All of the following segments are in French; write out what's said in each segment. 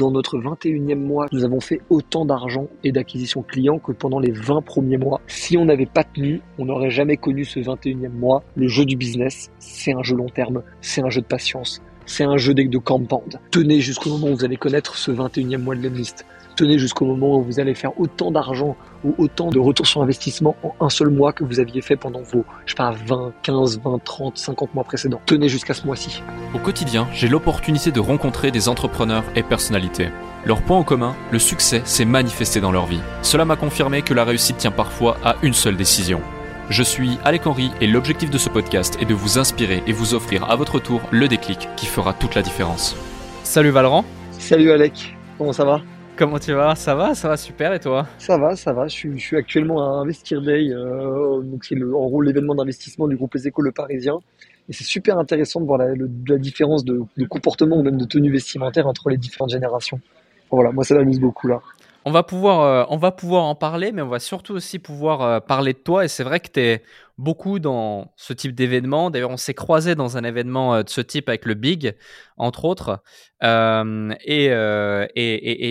dans notre 21e mois, nous avons fait autant d'argent et d'acquisition clients que pendant les 20 premiers mois. Si on n'avait pas tenu, on n'aurait jamais connu ce 21e mois. Le jeu du business, c'est un jeu long terme, c'est un jeu de patience, c'est un jeu de compound. Tenez jusqu'au moment où vous allez connaître ce 21e mois de liste tenez jusqu'au moment où vous allez faire autant d'argent ou autant de retour sur investissement en un seul mois que vous aviez fait pendant vos, je sais pas, 20, 15, 20, 30, 50 mois précédents. Tenez jusqu'à ce mois-ci. Au quotidien, j'ai l'opportunité de rencontrer des entrepreneurs et personnalités. Leur point en commun, le succès s'est manifesté dans leur vie. Cela m'a confirmé que la réussite tient parfois à une seule décision. Je suis Alec Henry et l'objectif de ce podcast est de vous inspirer et vous offrir à votre tour le déclic qui fera toute la différence. Salut Valran. Salut Alec, comment ça va? Comment tu vas? Ça va, ça va super et toi? Ça va, ça va. Je suis, actuellement à Investir Day, euh, donc c'est en gros l'événement d'investissement du groupe Les Échos Le Parisien. Et c'est super intéressant de voir la, différence de, comportement ou même de tenue vestimentaire entre les différentes générations. Voilà, moi ça m'amuse beaucoup là. On va, pouvoir, euh, on va pouvoir en parler, mais on va surtout aussi pouvoir euh, parler de toi. Et c'est vrai que tu es beaucoup dans ce type d'événement. D'ailleurs, on s'est croisé dans un événement euh, de ce type avec le Big, entre autres. Et,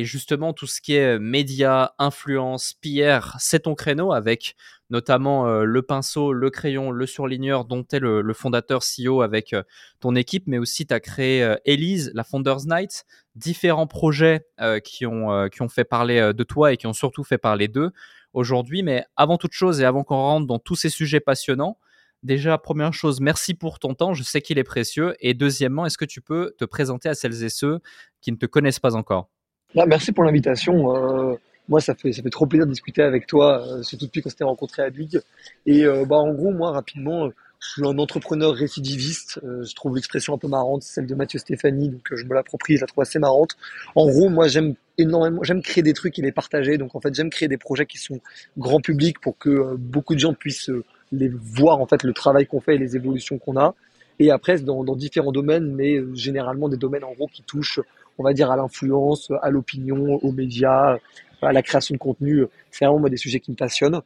justement, tout ce qui est médias, influence, PR, c'est ton créneau avec notamment euh, le pinceau, le crayon, le surligneur dont tu es le, fondateur CEO avec euh, ton équipe, mais aussi tu as créé euh, Elise, la Founders Night, différents projets qui, ont, qui ont fait parler de toi et qui ont surtout fait parler d'eux aujourd'hui. Mais avant toute chose et avant qu'on rentre dans tous ces sujets passionnants, déjà, première chose, merci pour ton temps, je sais qu'il est précieux. Et deuxièmement, est-ce que tu peux te présenter à celles et ceux qui ne te connaissent pas encore? Bah, Merci pour l'invitation moi, ça fait, ça fait trop plaisir de discuter avec toi, euh, surtout depuis qu'on s'était rencontré à Big. Et euh, bah, en gros, moi, rapidement, euh, je suis un entrepreneur récidiviste. je trouve l'expression un peu marrante, celle de Mathieu Stéphanie, donc je me l'approprie, je la trouve assez marrante. En gros, moi, j'aime énormément, j'aime créer des trucs et les partager. Donc, en fait, j'aime créer des projets qui sont grand public pour que beaucoup de gens puissent les voir, en fait, le travail qu'on fait et les évolutions qu'on a. Et après, dans, dans différents domaines, mais généralement des domaines, en gros, qui touchent, on va dire, à l'influence, à l'opinion, aux médias, la création de contenu, c'est vraiment des sujets qui me passionnent.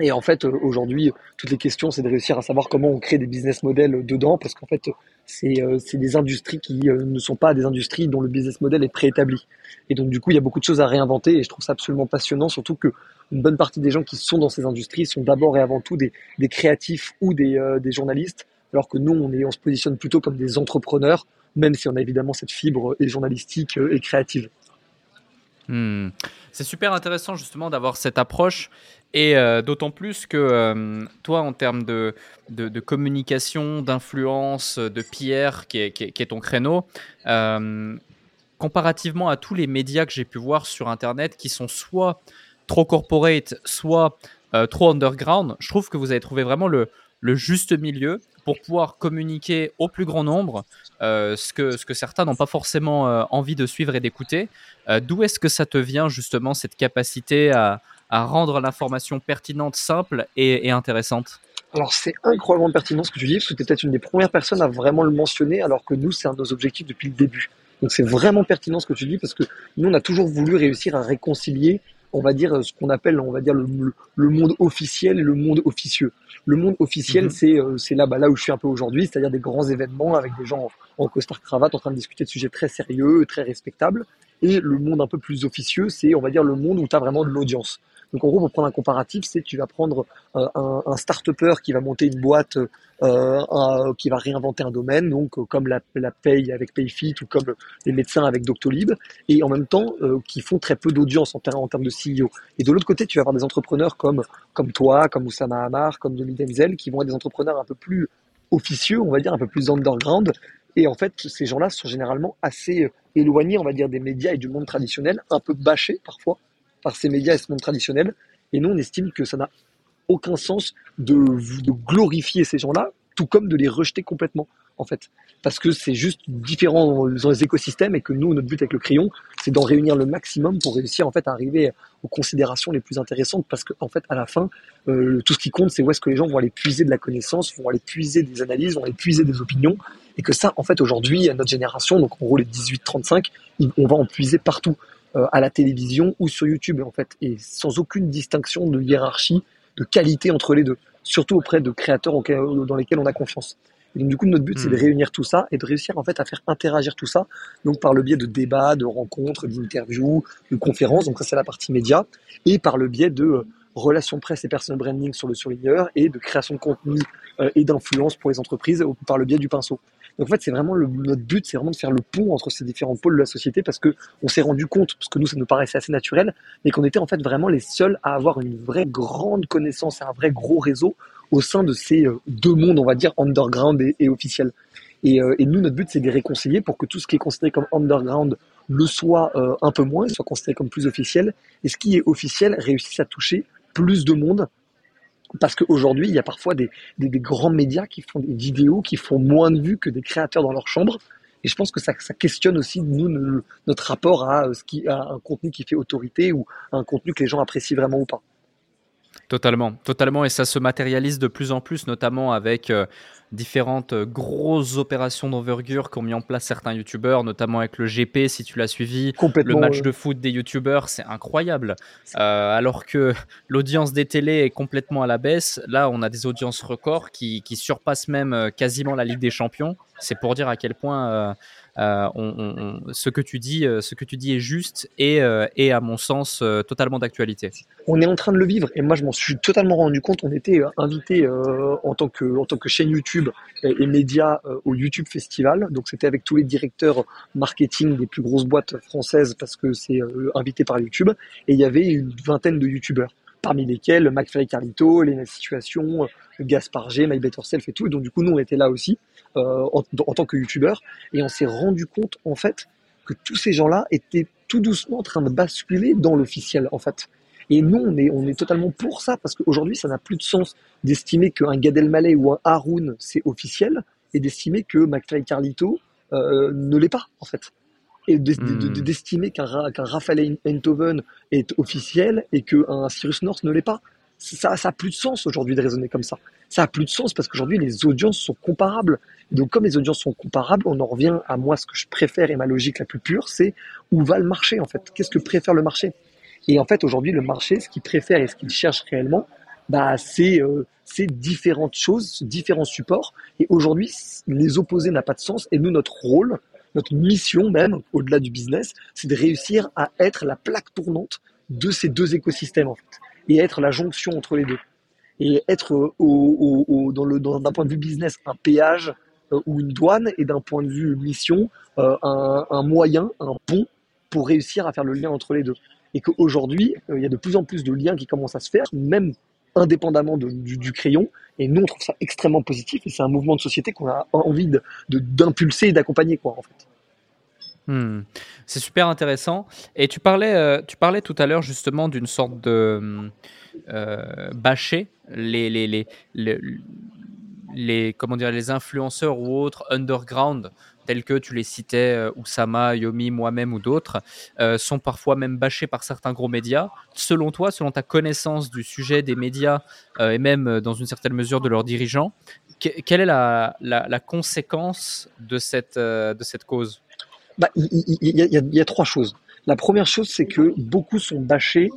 Et en fait, aujourd'hui, toutes les questions, c'est de réussir à savoir comment on crée des business models dedans, parce qu'en fait, c'est euh, des industries qui euh, ne sont pas des industries dont le business model est préétabli. Et donc, du coup, il y a beaucoup de choses à réinventer, et je trouve ça absolument passionnant, surtout que une bonne partie des gens qui sont dans ces industries sont d'abord et avant tout des, créatifs ou des, euh, journalistes, alors que nous, on, on se positionne plutôt comme des entrepreneurs, même si on a évidemment cette fibre et journalistique et créative. Hmm. C'est super intéressant justement d'avoir cette approche et euh, d'autant plus que euh, toi, en termes de, communication, d'influence, de PR, qui est, ton créneau, euh, comparativement à tous les médias que j'ai pu voir sur Internet qui sont soit trop corporate, soit trop underground, je trouve que vous avez trouvé vraiment le, le juste milieu pour pouvoir communiquer au plus grand nombre euh, ce, que, ce que certains n'ont pas forcément euh, envie de suivre et d'écouter. Euh, d'où est-ce que ça te vient justement cette capacité à, à rendre l'information pertinente, simple et, intéressante? Alors c'est incroyablement pertinent ce que tu dis, parce que tu es peut-être une des premières personnes à vraiment le mentionner, alors que nous, c'est un de nos objectifs depuis le début. Donc c'est vraiment pertinent ce que tu dis, parce que nous, on a toujours voulu réussir à réconcilier on va dire ce qu'on appelle on va dire le, monde officiel et le monde officieux. Le monde officiel, mhm. c'est euh, c'est là bah, là où je suis un peu aujourd'hui, c'est-à-dire des grands événements avec des gens en, en costard cravate en train de discuter de sujets très sérieux, très respectables. Et le monde un peu plus officieux, c'est on va dire le monde où tu as vraiment de l'audience. Donc en gros, pour prendre un comparatif, c'est tu vas prendre euh, un, un start-upper qui va monter une boîte, euh, qui va réinventer un domaine, donc euh, comme la, la paye avec Payfit ou comme les médecins avec Doctolib, et en même temps qui font très peu d'audience en, en, termes de CEO. Et de l'autre côté, tu vas avoir des entrepreneurs comme comme toi, comme Oussama Hamar, comme Denis Denzel, qui vont être des entrepreneurs un peu plus officieux, on va dire un peu plus underground. Et en fait, ces gens-là sont généralement assez éloignés, on va dire, des médias et du monde traditionnel, un peu bâchés parfois par ces médias et ce monde traditionnel. Et nous, on estime que ça n'a aucun sens de, glorifier ces gens-là, tout comme de les rejeter complètement, en fait. Parce que c'est juste différent dans les écosystèmes et que nous, notre but avec le crayon, c'est d'en réunir le maximum pour réussir, en fait, à arriver aux considérations les plus intéressantes. Parce qu'en en fait, à la fin, euh, tout ce qui compte, c'est où est-ce que les gens vont aller puiser de la connaissance, vont aller puiser des analyses, vont aller puiser des opinions. Et que ça, en fait, aujourd'hui, à notre génération, donc en gros les 18-35, on va en puiser partout. Euh, à la télévision ou sur YouTube en fait, et sans aucune distinction de hiérarchie, de qualité entre les deux, surtout auprès de créateurs dans lesquels on a confiance. donc, du coup, notre but, c'est de hmm. réunir tout ça et de réussir en fait à faire interagir tout ça, donc par le biais de débats, de rencontres, d'interviews, de conférences. Donc ça, c'est la partie média, et par le biais de euh, relations presse et personal branding sur le surligneur et de création de contenu euh, et d'influence pour les entreprises par le biais du pinceau. Donc en fait, c'est vraiment le, notre but, c'est vraiment de faire le pont entre ces différents pôles de la société parce que on s'est rendu compte, parce que nous, ça nous paraissait assez naturel, mais qu'on était en fait vraiment les seuls à avoir une vraie grande connaissance et un vrai gros réseau au sein de ces euh, deux mondes, on va dire, underground et, officiel. Et, euh, et, nous, notre but, c'est de les réconcilier pour que tout ce qui est considéré comme underground le soit euh, un peu moins, soit considéré comme plus officiel, et ce qui est officiel réussisse à toucher plus de monde. Parce qu'aujourd'hui, il y a parfois des, grands médias qui font des vidéos qui font moins de vues que des créateurs dans leur chambre. Et je pense que ça, questionne aussi nous notre rapport à qui à un contenu qui fait autorité ou à un contenu que les gens apprécient vraiment ou pas. Totalement, totalement, et ça se matérialise de plus en plus, notamment avec euh, différentes euh, grosses opérations d'envergure qu'ont mis en place certains youtubeurs, notamment avec le GP, si tu l'as suivi, le match de foot des youtubeurs, c'est incroyable. Euh, alors que l'audience des télés est complètement à la baisse, là on a des audiences records qui, qui surpassent même quasiment la Ligue des Champions. C'est pour dire à quel point euh, on, ce, que tu dis, euh, ce que tu dis est juste et, euh, et à mon sens, totalement d'actualité. On est en train de le vivre et moi je m'en suis totalement rendu compte. On était invité en, tant que, en tant que chaîne YouTube et, médias au YouTube Festival. Donc c'était avec tous les directeurs marketing des plus grosses boîtes françaises parce que c'est invité par YouTube. Et il y avait une vingtaine de YouTubeurs parmi lesquels McFly Carlito, Lena Situation, Gaspard G, My Better Self et tout. Et donc du coup, nous, on était là aussi euh, en, tant que youtubeur et on s'est rendu compte en fait que tous ces gens-là étaient tout doucement en train de basculer dans l'officiel en fait. Et nous, on est, on est totalement pour ça parce qu'aujourd'hui, ça n'a plus de sens d'estimer qu'un Gad Elmaleh ou un Haroun c'est officiel et d'estimer que McFly Carlito euh, ne l'est pas en fait et hmm. d'estimer qu'un Raphaël Enthoven est officiel et qu'un Cyrus North ne l'est pas. Ça n'a plus de sens aujourd'hui de raisonner comme ça. Ça n'a plus de sens parce qu'aujourd'hui les audiences sont comparables. donc comme les audiences sont comparables, on en revient à moi ce que je préfère et ma logique la plus pure, c'est où va le marché en fait? Qu'est-ce que préfère le marché? Et en fait aujourd'hui le marché, ce qu'il préfère et ce qu'il cherche réellement, bah c'est euh, différentes choses, différents supports. Et aujourd'hui les opposés n'a pas de sens. Et nous notre rôle, notre mission même, au-delà du business, c'est de réussir à être la plaque tournante de ces deux écosystèmes en fait, et être la jonction entre les deux, et être au, au, au, dans le d'un point de vue business un péage euh, ou une douane, et d'un point de vue mission euh, un, moyen, un pont pour réussir à faire le lien entre les deux. Et qu'aujourd'hui, euh, il y a de plus en plus de liens qui commencent à se faire, même indépendamment de, du, crayon. Et nous, on trouve ça extrêmement positif et c'est un mouvement de société qu'on a envie d'impulser de, et d'accompagner, quoi, en fait. Hmm. C'est super intéressant. Et tu parlais, euh, tu parlais tout à l'heure justement d'une sorte de euh, bâcher les, les, les, les, les, comment dire, les influenceurs ou autres underground tels que tu les citais, euh, Oussama, Yomi, moi-même ou d'autres, euh, sont parfois même bâchés par certains gros médias. Selon toi, selon ta connaissance du sujet des médias euh, et même dans une certaine mesure de leurs dirigeants, quelle est la, la, conséquence de cette, de cette cause? Bah, il, y, y, y, a trois choses. La première chose, c'est que beaucoup sont bâchés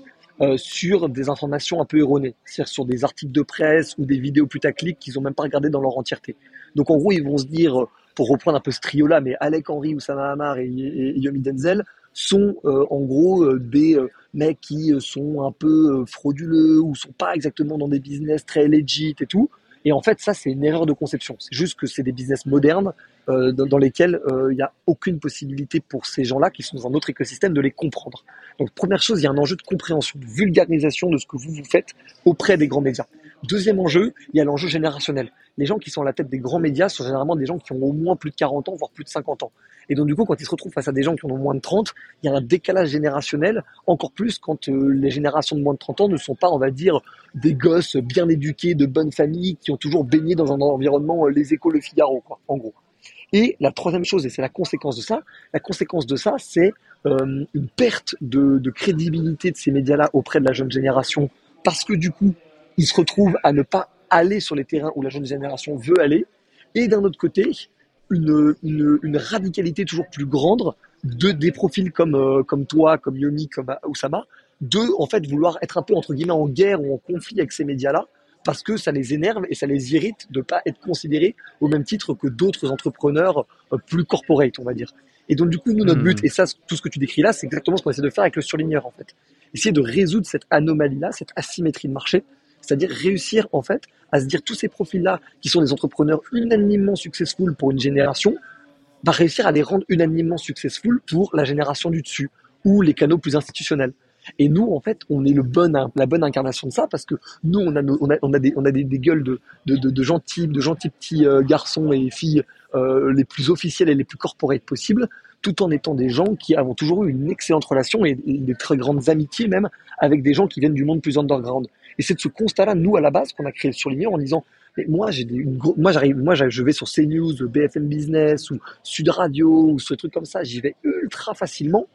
sur des informations un peu erronées, c'est-à-dire sur des articles de presse ou des vidéos putaclic qu'ils ont même pas regardé dans leur entièreté. Donc en gros, ils vont se dire, pour reprendre un peu ce trio-là, mais Alec Henry, Oussama Hamar et, et, Yomi Denzel sont euh, en gros euh, des mecs qui sont un peu frauduleux ou sont pas exactement dans des business très legit et tout. Et en fait, ça, c'est une erreur de conception. C'est juste que c'est des business modernes euh, dans, dans, lesquels il n'y a aucune possibilité pour ces gens-là qui sont dans un autre écosystème de les comprendre. Donc, première chose, il y a un enjeu de compréhension, de vulgarisation de ce que vous vous faites auprès des grands médias. Deuxième enjeu, il y a l'enjeu générationnel. Les gens qui sont à la tête des grands médias sont généralement des gens qui ont au moins plus de 40 ans, voire plus de 50 ans. Et donc du coup, quand ils se retrouvent face à des gens qui en ont moins de 30, il y a un décalage générationnel, encore plus quand euh, les générations de moins de 30 ans ne sont pas, on va dire, des gosses bien éduqués, de bonnes familles, qui ont toujours baigné dans un environnement, euh, les échos, le Figaro, quoi, en gros. Et la troisième chose, et c'est la conséquence de ça, la conséquence de ça, c'est euh, une perte de, de crédibilité de ces médias-là auprès de la jeune génération, parce que du coup, ils se retrouvent à ne pas aller sur les terrains où la jeune génération veut aller, et d'un autre côté, une, une, une, radicalité toujours plus grande de des profils comme euh, comme toi, comme Yomi, comme Oussama, de en fait vouloir être un peu entre guillemets en guerre ou en conflit avec ces médias-là parce que ça les énerve et ça les irrite de pas être considérés au même titre que d'autres entrepreneurs euh, plus corporate, on va dire. Et donc du coup, nous, notre but, hmm. et ça, tout ce que tu décris là, c'est exactement ce qu'on essaie de faire avec le surligneur, en fait. Essayer de résoudre cette anomalie-là, cette asymétrie de marché, c'est-à-dire réussir, en fait, à se dire tous ces profils-là, qui sont des entrepreneurs unanimement successful pour une génération, va réussir à les rendre unanimement successful pour la génération du dessus ou les canaux plus institutionnels. Et nous, en fait, on est le bon, la bonne incarnation de ça parce que nous, on a, on a, on a des, on a des, des gueules de, de, de, de, gentils, de gentils petits euh, garçons et filles euh, les plus officiels et les plus corporate possibles, tout en étant des gens qui avons toujours eu une excellente relation et, des très grandes amitiés même avec des gens qui viennent du monde plus underground. Et c'est de ce constat-là, nous, à la base, qu'on a créé le surligneur en disant mais moi, j'ai moi, j'arrive, moi, je vais sur CNews, BFM Business ou Sud Radio ou ce truc comme ça. J'y vais ultra facilement.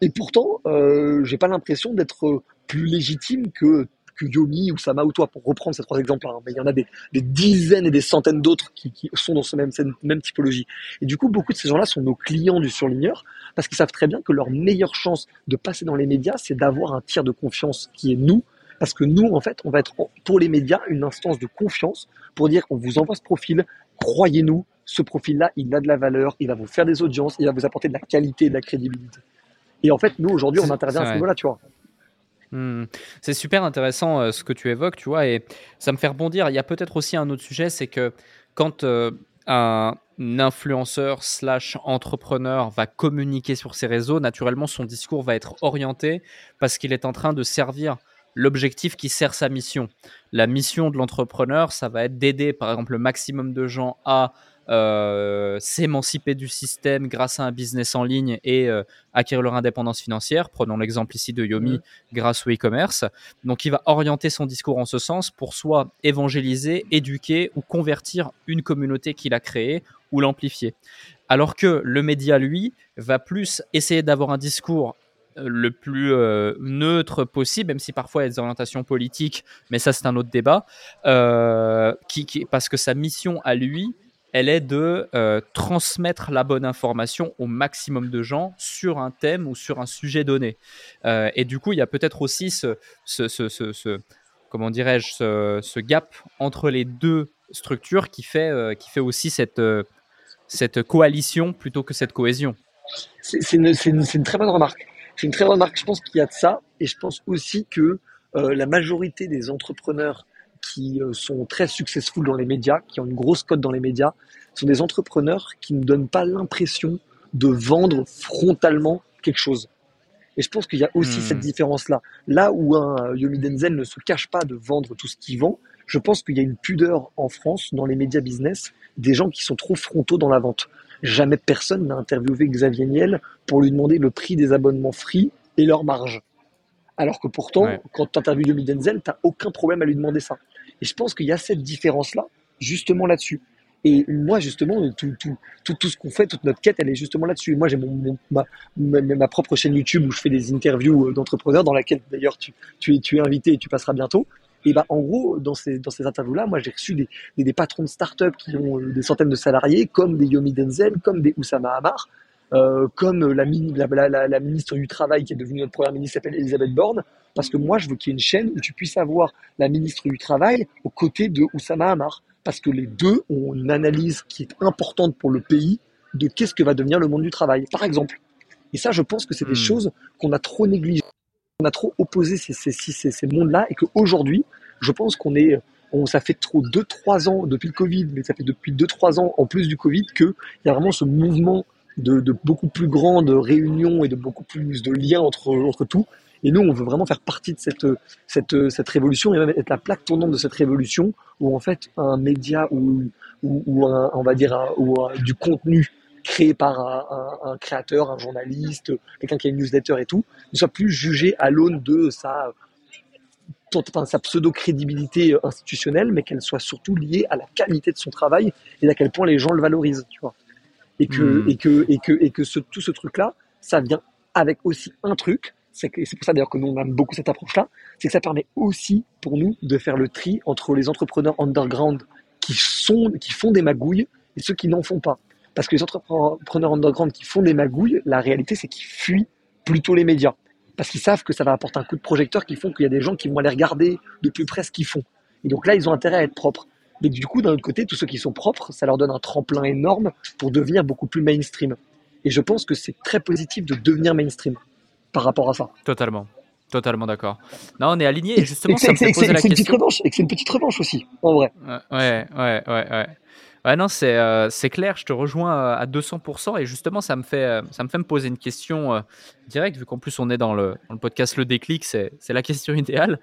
Et pourtant, euh, j'ai pas l'impression d'être plus légitime que, que Yomi ou Sama ou toi, pour reprendre ces trois exemples. Hein. Mais il y en a des, des dizaines et des centaines d'autres qui, qui, sont dans ce même, cette même typologie. Et du coup, beaucoup de ces gens-là sont nos clients du surligneur parce qu'ils savent très bien que leur meilleure chance de passer dans les médias, c'est d'avoir un tiers de confiance qui est nous. Parce que nous, en fait, on va être pour les médias une instance de confiance pour dire qu'on vous envoie ce profil, croyez-nous, ce profil-là, il a de la valeur, il va vous faire des audiences, il va vous apporter de la qualité de la crédibilité. Et en fait, nous, aujourd'hui, on intervient à ce niveau-là, tu vois. Hmm. C'est super intéressant euh, ce que tu évoques, tu vois, et ça me fait rebondir. Il y a peut-être aussi un autre sujet, c'est que quand euh, un influenceur slash entrepreneur va communiquer sur ses réseaux, naturellement, son discours va être orienté parce qu'il est en train de servir l'objectif qui sert sa mission. La mission de l'entrepreneur, ça va être d'aider, par exemple, le maximum de gens à euh, s'émanciper du système grâce à un business en ligne et euh, acquérir leur indépendance financière. Prenons l'exemple ici de Yomi grâce au e-commerce. Donc il va orienter son discours en ce sens pour soit évangéliser, éduquer ou convertir une communauté qu'il a créée ou l'amplifier. Alors que le média, lui, va plus essayer d'avoir un discours le plus neutre possible, même si parfois il y a des orientations politiques, mais ça c'est un autre débat, qui, parce que sa mission à lui, elle est de euh, transmettre la bonne information au maximum de gens sur un thème ou sur un sujet donné. Euh, et du coup, il y a peut-être aussi ce, ce, comment dirais-je, ce, gap entre les deux structures qui fait, euh, qui fait aussi cette, cette coalition plutôt que cette cohésion. C'est une, une, très bonne remarque. C'est une très bonne remarque. Je pense qu'il y a de ça. Et je pense aussi que la majorité des entrepreneurs qui euh, sont très successful dans les médias, qui ont une grosse cote dans les médias, sont des entrepreneurs qui ne donnent pas l'impression de vendre frontalement quelque chose. Et je pense qu'il y a aussi cette hmm. différence-là. Là où un Yomi Denzel ne se cache pas de vendre tout ce qu'il vend, je pense qu'il y a une pudeur en France, dans les médias business, des gens qui sont trop frontaux dans la vente. Jamais personne n'a interviewé Xavier Niel pour lui demander le prix des abonnements free et leur marge. Alors que pourtant, quand tu interviews Yomi Denzel, tu n'as aucun problème à lui demander ça. Et je pense qu'il y a cette différence-là, justement là-dessus. Et moi, justement, tout, tout, tout, tout ce qu'on fait, toute notre quête, elle est justement là-dessus. Moi, j'ai mon, ma, ma, propre chaîne YouTube où je fais des interviews euh, d'entrepreneurs, dans laquelle d'ailleurs tu, tu, es, tu es invité et tu passeras bientôt. Et bah, en gros, dans ces, dans ces interviews-là, moi, j'ai reçu des, des, des, patrons de start-up qui ont euh, des centaines de salariés, comme des Yomi Denzel, comme des Oussama Hamar, euh, comme la, la, la, la, ministre du Travail qui est devenue notre première ministre, s'appelle Elisabeth Borne, parce que moi, je veux qu'il y ait une chaîne où tu puisses avoir la ministre du Travail aux côtés de Oussama Hamar, parce que les deux ont une analyse qui est importante pour le pays de qu'est-ce que va devenir le monde du travail, par exemple. Et ça, je pense que c'est des hmm. choses qu'on a trop négligées, on a trop opposé ces, ces, ces, ces mondes-là, et qu'aujourd'hui, je pense qu'on est on, ça fait trop 2-3 ans depuis le Covid, mais ça fait depuis 2-3 ans en plus du Covid qu'il y a vraiment ce mouvement de, de, beaucoup plus grandes réunions et de beaucoup plus de liens entre, entre tout. Et nous, on veut vraiment faire partie de cette, cette, cette révolution et même être la plaque tournante de cette révolution où en fait un média ou, ou, ou un, on va dire ou du contenu créé par un, un, créateur, un journaliste, quelqu'un qui a une newsletter et tout, ne soit plus jugé à l'aune de sa, sa pseudo-crédibilité institutionnelle, mais qu'elle soit surtout liée à la qualité de son travail et à quel point les gens le valorisent, tu vois et que, hmm. et que, et que, et que ce, tout ce truc-là, ça vient avec aussi un truc, c'est pour ça d'ailleurs que nous on aime beaucoup cette approche-là, c'est que ça permet aussi pour nous de faire le tri entre les entrepreneurs underground qui sont, qui font des magouilles et ceux qui n'en font pas. Parce que les entrepreneurs underground qui font des magouilles, la réalité c'est qu'ils fuient plutôt les médias. Parce qu'ils savent que ça va apporter un coup de projecteur qui font qu'il y a des gens qui vont aller regarder de plus près ce qu'ils font. Et donc là, ils ont intérêt à être propres. Mais du coup, d'un autre côté, tous ceux qui sont propres, ça leur donne un tremplin énorme pour devenir beaucoup plus mainstream. Et je pense que c'est très positif de devenir mainstream par rapport à ça. Totalement. Totalement d'accord. Non, on est aligné. justement, ça me fait poser la question. Et que c'est une petite revanche aussi, en vrai. Ouais, ouais, ouais, ouais. Ouais, non, c'est euh, c'est clair, je te rejoins euh, à 200%. Et justement, ça me fait, euh, ça me fait me poser une question directe, vu qu'en plus on est dans le, podcast Le Déclic, c'est la question idéale.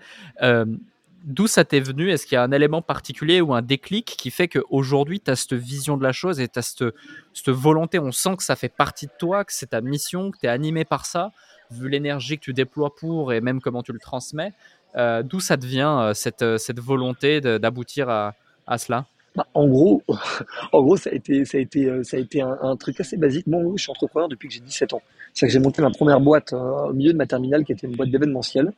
D'où ça t'est venu? Est-ce qu'il y a un élément particulier ou un déclic qui fait qu'aujourd'hui, tu as cette vision de la chose et tu as cette, cette volonté? On sent que ça fait partie de toi, que c'est ta mission, que tu es animé par ça vu l'énergie que tu déploies pour et même comment tu le transmets, d'où ça devient cette, cette volonté d'aboutir à, à, cela? Bah, en gros, en gros, ça a été, ça a été, ça a été un, truc assez basique. Moi, je suis entrepreneur depuis que j'ai 17 ans. C'est que j'ai monté ma première boîte au milieu de ma terminale, qui était une boîte d'événementiel.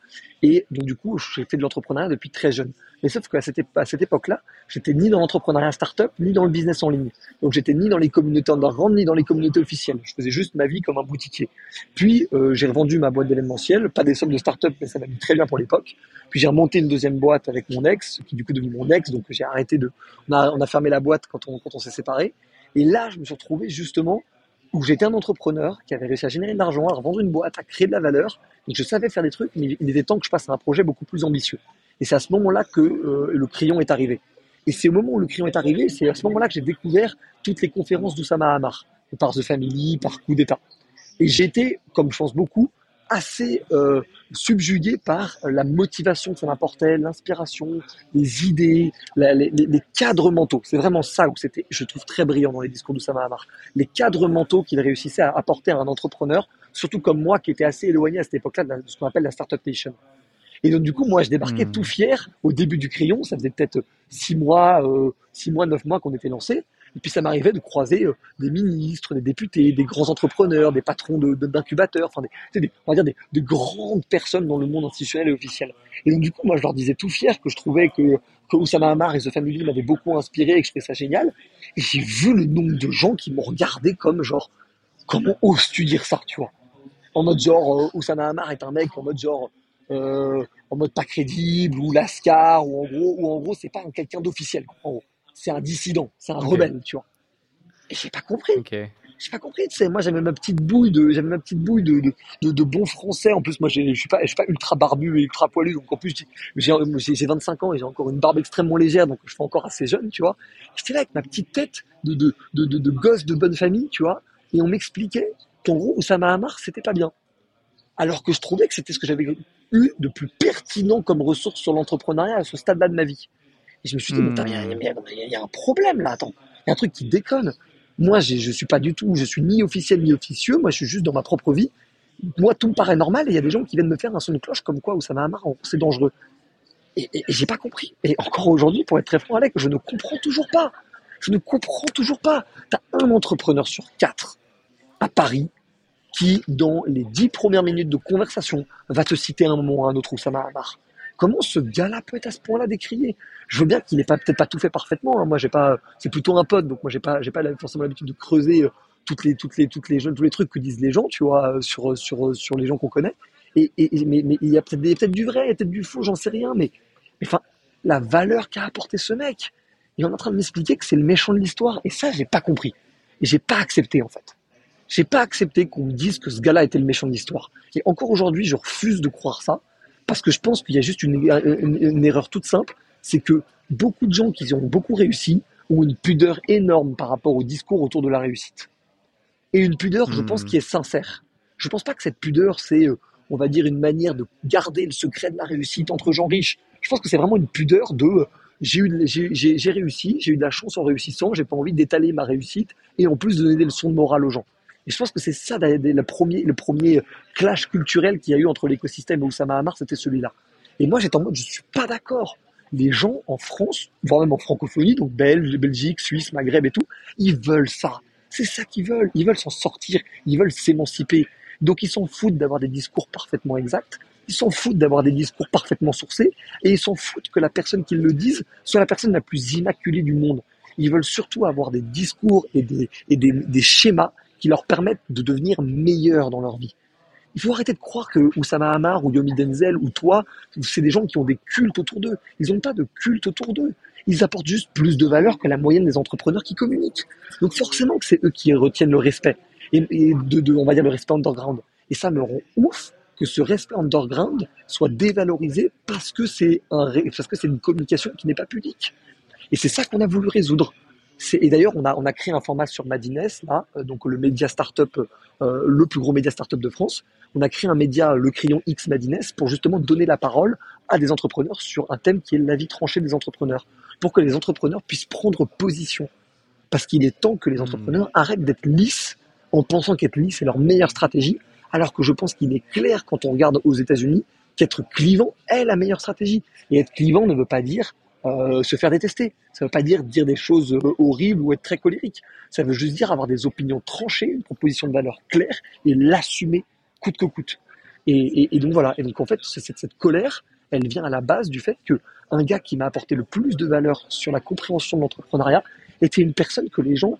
Et donc, du coup, j'ai fait de l'entrepreneuriat depuis très jeune. Mais sauf qu'à cette, cette époque-là, j'étais ni dans l'entrepreneuriat start-up, ni dans le business en ligne. Donc j'étais ni dans les communautés underground, ni dans les communautés officielles. Je faisais juste ma vie comme un boutiquier. Puis euh, j'ai revendu ma boîte d'événementiel, pas des sommes de start-up, mais ça m'a mis très bien pour l'époque. Puis j'ai remonté une deuxième boîte avec mon ex, qui du coup est devenu mon ex, donc j'ai arrêté de... On a, on a fermé la boîte quand on, quand on s'est séparés. Et là, je me suis retrouvé justement où j'étais un entrepreneur qui avait réussi à générer de l'argent, à revendre une boîte, à créer de la valeur. Donc je savais faire des trucs, mais il était temps que je passe à un projet beaucoup plus ambitieux. Et c'est à ce moment-là que euh, le crayon est arrivé. Et c'est au moment où le crayon est arrivé, c'est à ce moment-là que j'ai découvert toutes les conférences d'Oussama Hamar, par The Family, par Coup d'État. Et été, comme je pense beaucoup, assez euh, subjugué par la motivation que ça m'apportait, l'inspiration, les idées, les, les, cadres mentaux. C'est vraiment ça où c'était, je trouve très brillant dans les discours d'Oussama Hamar. Les cadres mentaux qu'il réussissait à apporter à un entrepreneur, surtout comme moi qui était assez éloigné à cette époque-là de ce qu'on appelle la Startup Nation. Et donc, du coup, moi, je débarquais hmm. tout fier au début du crayon. Ça faisait peut-être six mois, euh, six mois, neuf mois qu'on était lancé. Et puis, ça m'arrivait de croiser euh, des ministres, des députés, des grands entrepreneurs, des patrons d'incubateurs, enfin, des, on va dire des, des, grandes personnes dans le monde institutionnel et officiel. Et donc, du coup, moi, je leur disais tout fier que je trouvais que, que Oussama Hamar et The Family m'avaient beaucoup inspiré et que je trouvais ça génial. Et j'ai vu le nombre de gens qui m'ont regardé comme genre, comment oses-tu dire ça, tu vois? En mode genre, euh, Oussama Hamar est un mec en mode genre, euh, en mode pas crédible ou lascar ou en gros ou en gros c'est pas quelqu'un d'officiel c'est un dissident c'est un rebelle tu vois. Et j'ai pas compris. J'ai pas compris tu sais moi j'avais ma petite bouille de j'avais ma petite bouille de de, de, bon français. En plus moi je suis pas je suis pas ultra barbu et ultra poilu. Donc en plus j'ai j'ai 25 ans et j'ai encore une barbe extrêmement légère. Donc je fais encore assez jeune tu vois. J'étais là avec ma petite tête de de de, de, de gosse de bonne famille tu vois. Et on m'expliquait qu'en gros Oussama Hamar c'était pas bien. Alors que je trouvais que c'était ce que j'avais eu de plus pertinent comme ressource sur l'entrepreneuriat à ce stade-là de ma vie. Et je me suis dit, mais il y, a un problème là, attends, il y a un truc qui déconne. Moi, je ne suis pas du tout, je suis ni officiel ni officieux, moi je suis juste dans ma propre vie. Moi, tout me paraît normal et il y a des gens qui viennent me faire un son de cloche comme quoi, où ça m'a marre, c'est dangereux. Et, et, j'ai pas compris. Et encore aujourd'hui, pour être très franc avec, je ne comprends toujours pas. Je ne comprends toujours pas. Tu as un entrepreneur sur quatre à Paris qui, dans les dix premières minutes de conversation, va te citer un moment ou un autre où ça m'a marre. Comment ce gars-là peut être à ce point-là décrié? Je veux bien qu'il n'ait pas peut-être pas tout fait parfaitement. Hein. Moi, j'ai pas, c'est plutôt un pote, donc moi j'ai pas, j'ai pas forcément l'habitude de creuser euh, toutes les, toutes les, toutes les tous les trucs que disent les gens, tu vois, euh, sur, sur, sur les gens qu'on connaît. Et, mais, il y a peut-être, peut-être du vrai, peut-être du faux, j'en sais rien, mais, enfin, la valeur qu'a apporté ce mec. Il est en train de m'expliquer que c'est le méchant de l'histoire, et ça, j'ai pas compris. Et j'ai pas accepté, en fait. J'ai pas accepté qu'on me dise que ce gars-là était le méchant de l'histoire. Et encore aujourd'hui, je refuse de croire ça, parce que je pense qu'il y a juste une, erreur toute simple, c'est que beaucoup de gens qui ont beaucoup réussi ont une pudeur énorme par rapport au discours autour de la réussite. Et une pudeur, je pense, hmm. qui est sincère. Je pense pas que cette pudeur, c'est, euh, on va dire, une manière de garder le secret de la réussite entre gens riches. Je pense que c'est vraiment une pudeur de euh, j'ai eu j'ai réussi, j'ai eu de la chance en réussissant, j'ai pas envie d'étaler ma réussite et en plus de donner des leçons de morale aux gens. Et je pense que c'est ça le premier, le premier clash culturel qu'il y a eu entre l'écosystème et Oussama Hamar, c'était celui-là. Et moi, j'étais en mode, je suis pas d'accord. Les gens en France, voire même en francophonie, donc Belge, Belgique, Suisse, Maghreb et tout, ils veulent ça. C'est ça qu'ils veulent. Ils veulent s'en sortir. Ils veulent s'émanciper. Donc ils s'en foutent d'avoir des discours parfaitement exacts. Ils s'en foutent d'avoir des discours parfaitement sourcés. Et ils s'en foutent que la personne qui le dise soit la personne la plus immaculée du monde. Ils veulent surtout avoir des discours et des, et des, des schémas qui leur permettent de devenir meilleurs dans leur vie. Il faut arrêter de croire que Oussama Hamar ou Yomi Denzel ou toi, c'est des gens qui ont des cultes autour d'eux. Ils n'ont pas de culte autour d'eux. Ils apportent juste plus de valeur que la moyenne des entrepreneurs qui communiquent. Donc forcément que c'est eux qui retiennent le respect. Et, de, on va dire, le respect underground. Et ça me rend ouf que ce respect underground soit dévalorisé parce que c'est un, parce que c'est une communication qui n'est pas publique. Et c'est ça qu'on a voulu résoudre. Et d'ailleurs, on a, on a créé un format sur Madines, là, euh, donc le média startup, euh, le plus gros média startup de France. On a créé un média, le crayon X Madines, pour justement donner la parole à des entrepreneurs sur un thème qui est l'avis tranché des entrepreneurs, pour que les entrepreneurs puissent prendre position. Parce qu'il est temps que les entrepreneurs hmm. arrêtent d'être lisses en pensant qu'être lisse est leur meilleure stratégie, alors que je pense qu'il est clair quand on regarde aux États-Unis qu'être clivant est la meilleure stratégie. Et être clivant ne veut pas dire euh, se faire détester. Ça ne veut pas dire dire des choses euh, horribles ou être très colérique. Ça veut juste dire avoir des opinions tranchées, une proposition de valeur claire et l'assumer coûte que coûte. Et, donc voilà. Et donc en fait, cette, cette colère, elle vient à la base du fait que un gars qui m'a apporté le plus de valeur sur la compréhension de l'entrepreneuriat était une personne que les gens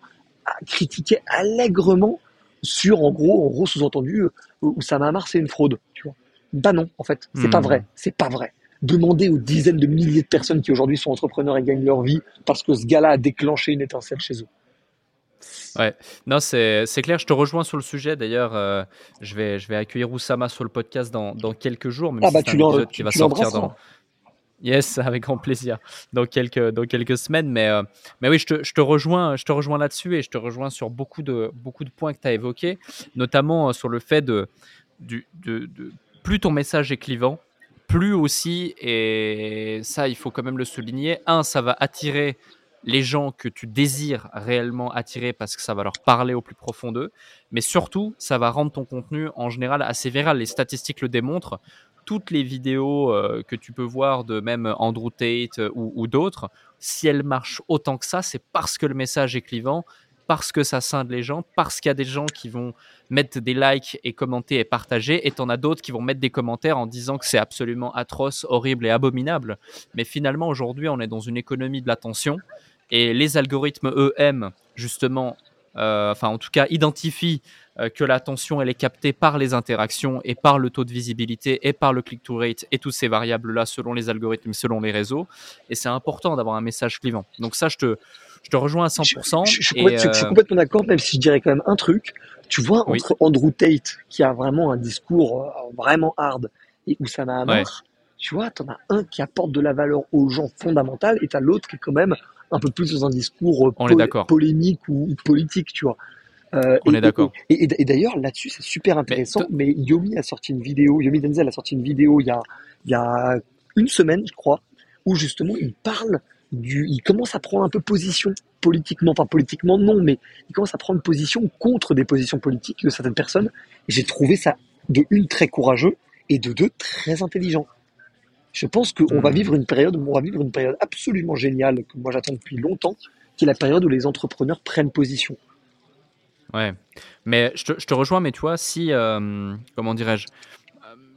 critiquaient allègrement sur, en gros, en gros sous-entendu, euh, où ça m'a c'est une fraude. Tu vois. Bah non, en fait, c'est pas hmm. vrai. C'est pas vrai demander aux dizaines de milliers de personnes qui aujourd'hui sont entrepreneurs et gagnent leur vie parce que ce gars-là a déclenché une étincelle chez eux. Ouais, non, c'est clair, je te rejoins sur le sujet. D'ailleurs, euh, je, vais, je vais accueillir Oussama sur le podcast dans, dans quelques jours. Même ah, bah, tu l'en qui va sortir dans. Hein. Yes, avec grand plaisir. Dans quelques, dans quelques semaines. Mais, euh, mais oui, je te, je te rejoins, je te rejoins là-dessus et je te rejoins sur beaucoup de, beaucoup de points que tu as évoqués, notamment euh, sur le fait de, de, de plus ton message est clivant, plus aussi, et ça il faut quand même le souligner, un, ça va attirer les gens que tu désires réellement attirer parce que ça va leur parler au plus profond d'eux, mais surtout, ça va rendre ton contenu en général assez viral. Les statistiques le démontrent. Toutes les vidéos euh, que tu peux voir de même Andrew Tate euh, ou, ou d'autres, si elles marchent autant que ça, c'est parce que le message est clivant, parce que ça scinde les gens, parce qu'il y a des gens qui vont mettre des likes et commenter et partager, et t'en as d'autres qui vont mettre des commentaires en disant que c'est absolument atroce, horrible et abominable. Mais finalement, aujourd'hui, on est dans une économie de l'attention, et les algorithmes, eux, aiment justement, euh, enfin en tout cas, identifient euh, que l'attention, elle est captée par les interactions et par le taux de visibilité et par le click-to rate et toutes ces variables-là selon les algorithmes, selon les réseaux. Et c'est important d'avoir un message clivant. Donc ça, je te, je te rejoins à 100%. Je, suis, complètement d'accord, même si je dirais quand même un truc. Tu vois, entre Andrew Tate, qui a vraiment un discours euh, vraiment hard, et Oussama Hamar, tu vois, t'en as un qui apporte de la valeur aux gens fondamentale, et t'as l'autre qui est quand même un peu plus dans un discours euh, polémique ou, politique, tu vois. Euh, On est d'accord. Et, d'ailleurs, là-dessus, c'est super intéressant. Mais, Yomi a sorti une vidéo, Yomi Denzel a sorti une vidéo il y a, il y a une semaine, je crois, où justement il parle il commence à prendre un peu position politiquement, pas politiquement non, mais il commence à prendre position contre des positions politiques de certaines personnes. J'ai trouvé ça de une très courageux et de deux très intelligent. Je pense qu'on va hmm. vivre une période, on va vivre une période absolument géniale que moi j'attends depuis longtemps, qui est la période où les entrepreneurs prennent position. Ouais, mais je te, rejoins, mais tu vois, si, euh, comment dirais-je,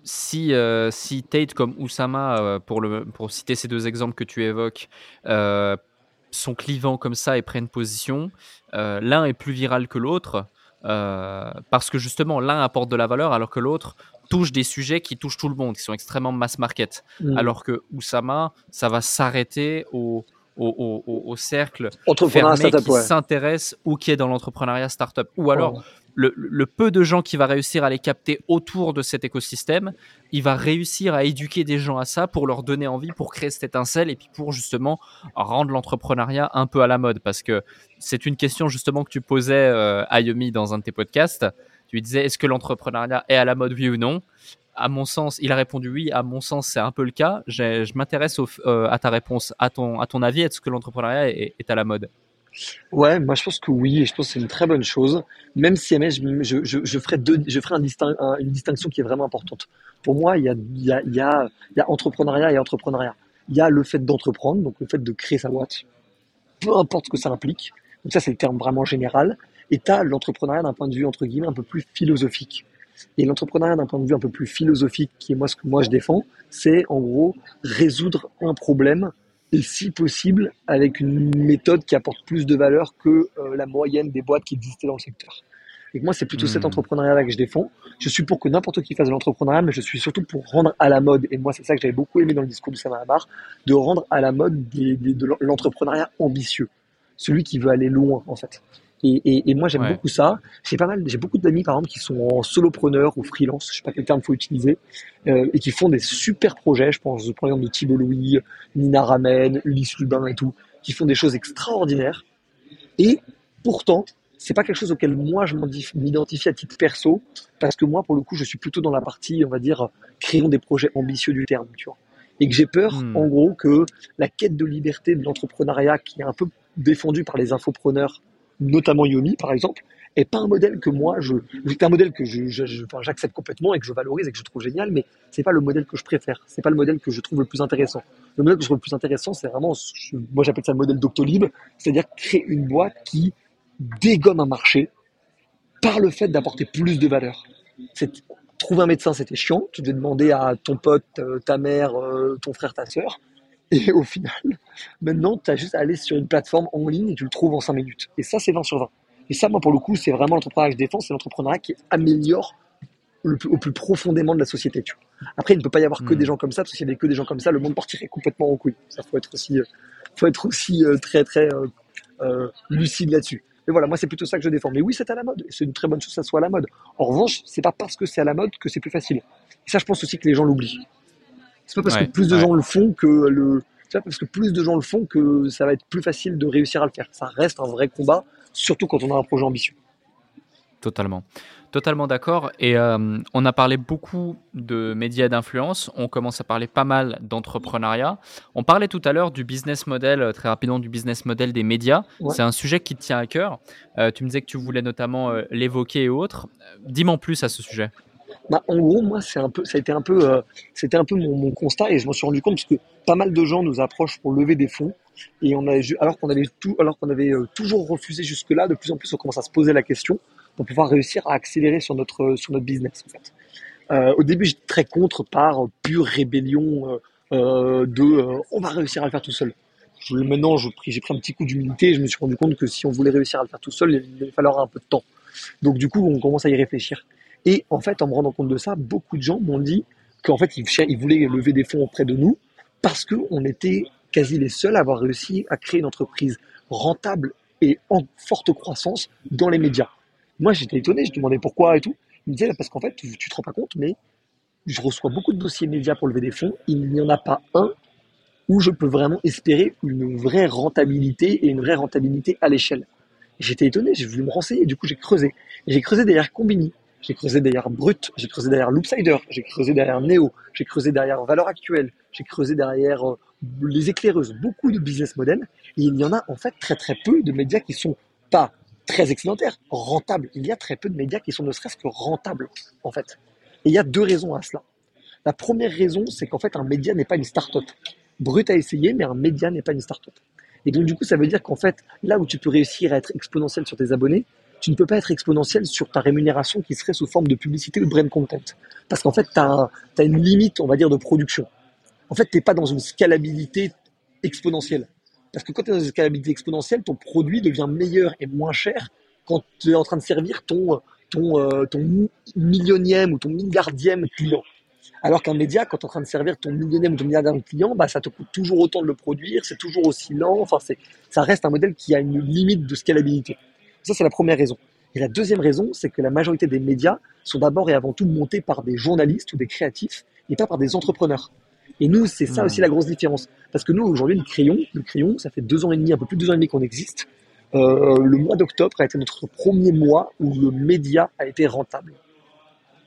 si, euh, si Tate comme Oussama, euh, pour, le, pour citer ces deux exemples que tu évoques, euh, sont clivants comme ça et prennent position, l'un est plus viral que l'autre, parce que justement l'un apporte de la valeur alors que l'autre touche des sujets qui touchent tout le monde, qui sont extrêmement mass market. Mm. Alors que Oussama, ça va s'arrêter au, au, au, cercle fermé qui s'intéresse ou qui est dans l'entrepreneuriat startup. Ou alors, oh le, peu de gens qui va réussir à les capter autour de cet écosystème, il va réussir à éduquer des gens à ça pour leur donner envie, pour créer cette étincelle et puis pour justement rendre l'entrepreneuriat un peu à la mode. Parce que c'est une question justement que tu posais euh, à Yomi dans un de tes podcasts. Tu lui disais est-ce que l'entrepreneuriat est à la mode, oui ou non? À mon sens, il a répondu oui. À mon sens, c'est un peu le cas. Je m'intéresse euh, à ta réponse. À ton, à ton avis, est-ce que l'entrepreneuriat est à la mode? Ouais, moi je pense que oui, et je pense que c'est une très bonne chose, même si je, je, je, ferai, un une distinction qui est vraiment importante. Pour moi, il y a entrepreneuriat et entrepreneuriat. Il y a le fait d'entreprendre, donc le fait de créer sa boîte, peu importe ce que ça implique. Donc ça, c'est le terme vraiment général. Et tu as l'entrepreneuriat d'un point de vue, entre guillemets, un peu plus philosophique. Et l'entrepreneuriat d'un point de vue un peu plus philosophique, qui est moi ce que moi je défends, c'est en gros résoudre un problème et si possible avec une méthode qui apporte plus de valeur que euh, la moyenne des boîtes qui existaient dans le secteur. Et moi, c'est plutôt cet hmm. entrepreneuriat-là que je défends. Je suis pour que n'importe qui fasse de l'entrepreneuriat, mais je suis surtout pour rendre à la mode. Et moi, c'est ça que j'avais beaucoup aimé dans le discours de Sam Amar, de rendre à la mode de l'entrepreneuriat ambitieux. Celui qui veut aller loin, en fait. Et, moi, j'aime beaucoup ça. J'ai pas mal, j'ai beaucoup d'amis, par exemple, qui sont en solopreneur ou freelance, je sais pas quel terme faut utiliser, euh, et qui font des super projets. Je pense, par exemple, de Thibault Louis, Nina Ramen, Ulysse Lubin et tout, qui font des choses extraordinaires. Et pourtant, c'est pas quelque chose auquel moi je m'identifie à titre perso, parce que moi, pour le coup, je suis plutôt dans la partie, on va dire, créons des projets ambitieux du terme, tu vois. Et que j'ai peur, hmm. en gros, que la quête de liberté de l'entrepreneuriat, qui est un peu défendue par les infopreneurs, notamment Yomi, par exemple, est pas un modèle que moi, je, c'est un modèle que je, j'accepte complètement et que je valorise et que je trouve génial, mais c'est pas le modèle que je préfère. C'est pas le modèle que je trouve le plus intéressant. Le modèle que je trouve le plus intéressant, c'est vraiment, moi j'appelle ça le modèle Doctolib, c'est-à-dire créer une boîte qui dégomme un marché par le fait d'apporter plus de valeur. C'est, trouver un médecin, c'était chiant. Tu devais demander à ton pote, euh, ta mère, euh, ton frère, ta soeur. Et au final, maintenant, tu as juste à aller sur une plateforme en ligne et tu le trouves en 5 minutes. Et ça, c'est 20 sur 20. Et ça, moi, pour le coup, c'est vraiment l'entrepreneuriat que je défends, c'est l'entrepreneuriat qui améliore le plus, au plus profondément de la société. Tu Après, il ne peut pas y avoir que hmm. des gens comme ça, parce que s'il y avait que des gens comme ça, le monde partirait complètement en couille. Ça, faut être aussi, euh, faut être aussi très, très lucide là-dessus. Mais voilà, moi, c'est plutôt ça que je défends. Mais oui, c'est à la mode. C'est une très bonne chose que ça soit à la mode. En revanche, c'est pas parce que c'est à la mode que c'est plus facile. Et ça, je pense aussi que les gens l'oublient. C'est pas parce que plus de gens le font que le, c'est pas parce que plus de gens le font que ça va être plus facile de réussir à le faire. Ça reste un vrai combat, surtout quand on a un projet ambitieux. Totalement. Totalement d'accord. Et euh, on a parlé beaucoup de médias d'influence. On commence à parler pas mal d'entrepreneuriat. On parlait tout à l'heure du business model, euh, très rapidement, du business model des médias. C'est un sujet qui te tient à cœur. Euh, tu me disais que tu voulais notamment l'évoquer et autres. Dis-moi plus à ce sujet. Bah, en gros, moi, c'est un peu, ça a été un peu, c'était un peu mon, constat et je m'en suis rendu compte parce que pas mal de gens nous approchent pour lever des fonds et alors qu'on avait avait toujours refusé jusque-là, de plus en plus, on commence à se poser la question pour pouvoir réussir à accélérer sur notre, sur notre business. Euh, au début, j'étais très contre par pure rébellion euh, euh de euh, on va réussir à le faire tout seul. Maintenant, j'ai pris, un petit coup d'humilité et je me suis rendu compte que si on voulait réussir à le faire tout seul, il allait falloir un peu de temps. Donc du coup, on commence à y réfléchir. Et en fait, en me rendant compte de ça, beaucoup de gens m'ont dit qu'en fait, ils, ils voulaient lever des fonds auprès de nous parce qu'on était quasi les seuls à avoir réussi à créer une entreprise rentable et en forte croissance dans les médias. Moi, j'étais étonné, je demandais pourquoi et tout. Il me disait, parce qu'en fait, tu, tu te rends pas compte, mais je reçois beaucoup de dossiers médias pour lever des fonds. Il n'y en a pas un où je peux vraiment espérer une vraie rentabilité et une vraie rentabilité à l'échelle. J'étais étonné, j'ai voulu me renseigner, du coup j'ai creusé. J'ai creusé derrière Combini, j'ai creusé derrière Brut, j'ai creusé derrière Loopsider, j'ai creusé derrière Neo, j'ai creusé derrière Valeur Actuelle, j'ai creusé derrière euh, les éclaireuses, beaucoup de business models. Et il y en a en fait très très peu de médias qui sont pas très excédentaire, rentable. Il y a très peu de médias qui sont ne serait-ce que rentables, en fait. Et il y a deux raisons à cela. La première raison, c'est qu'en fait, un média n'est pas une start-up. Brut à essayer, mais un média n'est pas une start-up. Et donc, du coup, ça veut dire qu'en fait, là où tu peux réussir à être exponentiel sur tes abonnés, tu ne peux pas être exponentiel sur ta rémunération qui serait sous forme de publicité ou de brand content. Parce qu'en fait, tu as, une limite, on va dire, de production. En fait, tu n'es pas dans une scalabilité exponentielle. Parce que quand tu es dans une scalabilité exponentielle, ton produit devient meilleur et moins cher quand tu es en train de servir ton, ton, euh, ton millionième ou ton milliardième client. Alors qu'un média, quand tu es en train de servir ton millionième ou ton milliardième client, bah, ça te coûte toujours autant de le produire, c'est toujours aussi lent. Enfin, ça reste un modèle qui a une limite de scalabilité. Ça, c'est la première raison. Et la deuxième raison, c'est que la majorité des médias sont d'abord et avant tout montés par des journalistes ou des créatifs et pas par des entrepreneurs. Et nous, c'est ça aussi la grosse différence. Parce que nous, aujourd'hui, le crayon, le crayon, ça fait deux ans et demi, un peu plus de deux ans et demi qu'on existe. Euh, le mois d'octobre a été notre premier mois où le média a été rentable.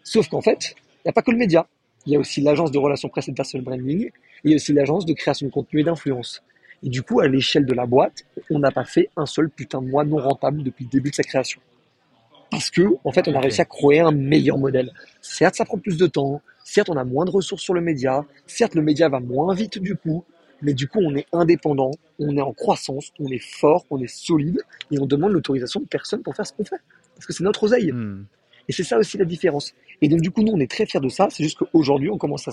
Sauf qu'en fait, il n'y a pas que le média. Il y a aussi l'agence de relations presse et de personal branding. Et il y a aussi l'agence de création de contenu et d'influence. Et du coup, à l'échelle de la boîte, on n'a pas fait un seul putain de mois non rentable depuis le début de sa création. Parce que, en fait, on a réussi à créer un meilleur modèle. Certes, ça prend plus de temps. Certes, on a moins de ressources sur le média. Certes, le média va moins vite du coup. Mais du coup, on est indépendant, on est en croissance, on est fort, on est solide et on demande l'autorisation de personne pour faire ce qu'on fait. Parce que c'est notre oseille. Hmm. Et c'est ça aussi la différence. Et donc, du coup, nous, on est très fiers de ça. C'est juste qu'aujourd'hui, on commence à,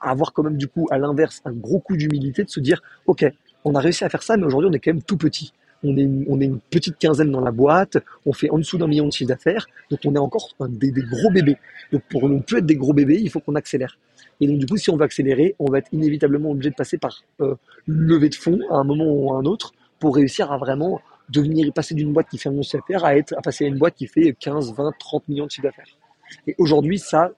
avoir quand même, du coup, à l'inverse, un gros coup d'humilité de se dire, OK, on a réussi à faire ça, mais aujourd'hui, on est quand même tout petit. on est, une, on est une petite quinzaine dans la boîte, on fait en dessous d'un million de chiffre d'affaires, donc on est encore des, gros bébés. Donc pour ne plus être des gros bébés, il faut qu'on accélère. Et donc du coup, si on veut accélérer, on va être inévitablement obligé de passer par euh, levée de fonds à un moment ou à un autre pour réussir à vraiment devenir passer d'une boîte qui fait un million de chiffre d'affaires à être à passer à une boîte qui fait 15, 20, 30 millions de chiffre d'affaires. Et aujourd'hui, ça,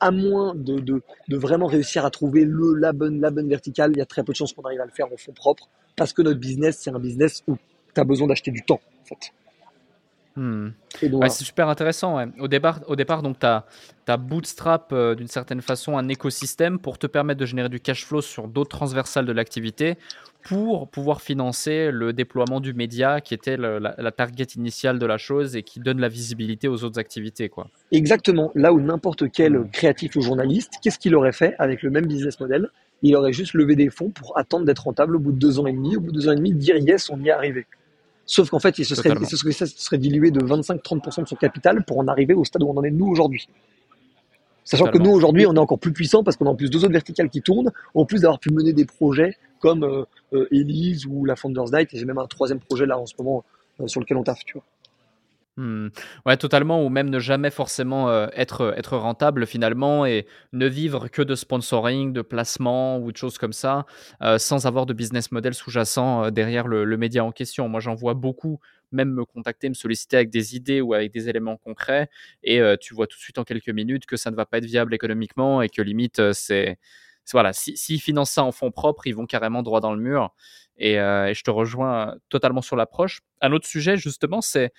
à moins de, de, de, vraiment réussir à trouver le, la, bonne, la bonne verticale, il y a très peu de chances qu'on arrive à le faire en fonds propres, parce que notre business, c'est un business où tu as besoin d'acheter du temps, en fait. Hmm. c'est super intéressant. Au, départ, au départ, donc, tu as, as, bootstrap euh, d'une certaine façon un écosystème pour te permettre de générer du cash flow sur d'autres transversales de l'activité pour pouvoir financer le déploiement du média qui était la, target initiale de la chose et qui donne la visibilité aux autres activités. Quoi. Exactement. Là où n'importe quel hmm. créatif ou journaliste, qu'est-ce qu'il aurait fait avec le même business model? Il aurait juste levé des fonds pour attendre d'être rentable au bout de deux ans et demi. Au bout de deux ans et demi, dire yes, on y est arrivé. Sauf qu'en fait, il se serait, il se serait, dilué de 25-30% de son capital pour en arriver au stade où on en est nous aujourd'hui. Sachant que nous, aujourd'hui, on est encore plus puissant parce qu'on a en plus deux autres verticales qui tournent, en plus d'avoir pu mener des projets comme euh, euh, Elise ou la Founders Night, et j'ai même un troisième projet là en ce moment euh, sur lequel on taffe, tu vois. Hmm. Ouais, totalement, ou même ne jamais forcément euh, être, être rentable finalement et ne vivre que de sponsoring, de placement ou de choses comme ça, euh, sans avoir de business model sous-jacent euh, derrière le, média en question. Moi, j'en vois beaucoup, même me contacter, me solliciter avec des idées ou avec des éléments concrets, et tu vois tout de suite en quelques minutes que ça ne va pas être viable économiquement et que limite, c'est. Voilà, s'ils si, financent ça en fonds propres, ils vont carrément droit dans le mur. Et je te rejoins totalement sur l'approche. Un autre sujet, justement, c'est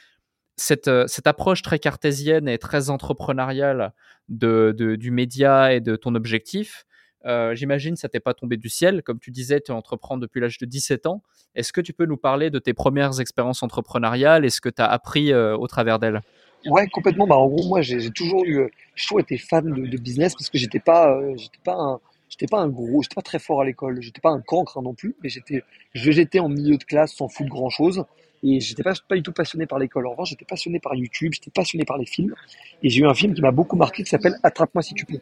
euh, cette, approche très cartésienne et très entrepreneuriale du média et de ton objectif, euh, j'imagine ça t'est pas tombé du ciel. Comme tu disais, tu entreprends depuis l'âge de 17 ans. Est-ce que tu peux nous parler de tes premières expériences entrepreneuriales et ce que tu as appris euh, au travers d'elles? Ouais, complètement. Bah, en gros, moi, j'ai toujours eu, toujours été fan de, business parce que j'étais pas, j'étais pas un, j'étais pas un gros, j'étais pas très fort à l'école, j'étais pas un cancre hein, non plus, mais j'étais, j'étais en milieu de classe sans foutre grand chose. Et j'étais pas, pas du tout passionné par l'école. En revanche, j'étais passionné par YouTube, j'étais passionné par les films. Et j'ai eu un film qui m'a beaucoup marqué qui s'appelle Attrape-moi si tu peux.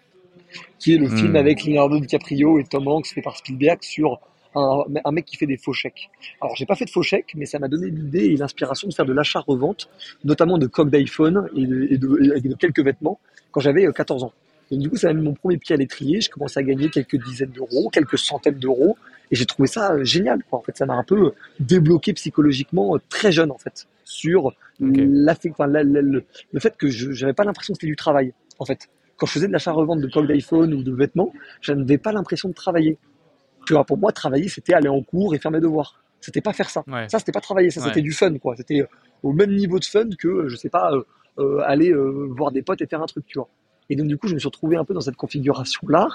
Qui est le film hmm. avec Leonardo DiCaprio et Tom Hanks fait par Spielberg sur un, un, mec qui fait des faux chèques. Alors, j'ai pas fait de faux chèques, mais ça m'a donné l'idée et l'inspiration de faire de l'achat-revente, notamment de coques d'iPhone et, de, et, de, quelques vêtements quand j'avais 14 euh, ans. Donc, du coup, ça m'a mis mon premier pied à l'étrier. Je commençais à gagner quelques dizaines d'euros, quelques centaines d'euros. Et j'ai trouvé ça euh, génial. Quoi. En fait, ça m'a un peu euh, débloqué psychologiquement euh, très jeune, en fait, sur okay. enfin, le, le, fait que je n'avais pas l'impression que c'était du travail. En fait, quand je faisais de l'achat-revente de coques d'iPhone ou de vêtements, je n'avais pas l'impression de travailler. Tu vois, pour moi, travailler, c'était aller en cours et faire mes devoirs. C'était pas faire ça. Ça, c'était pas travailler. Ça, c'était du fun, quoi. C'était au même niveau de fun que, je sais pas, euh, aller voir des potes et faire un truc, tu vois. Et donc, du coup, je me suis retrouvé un peu dans cette configuration-là.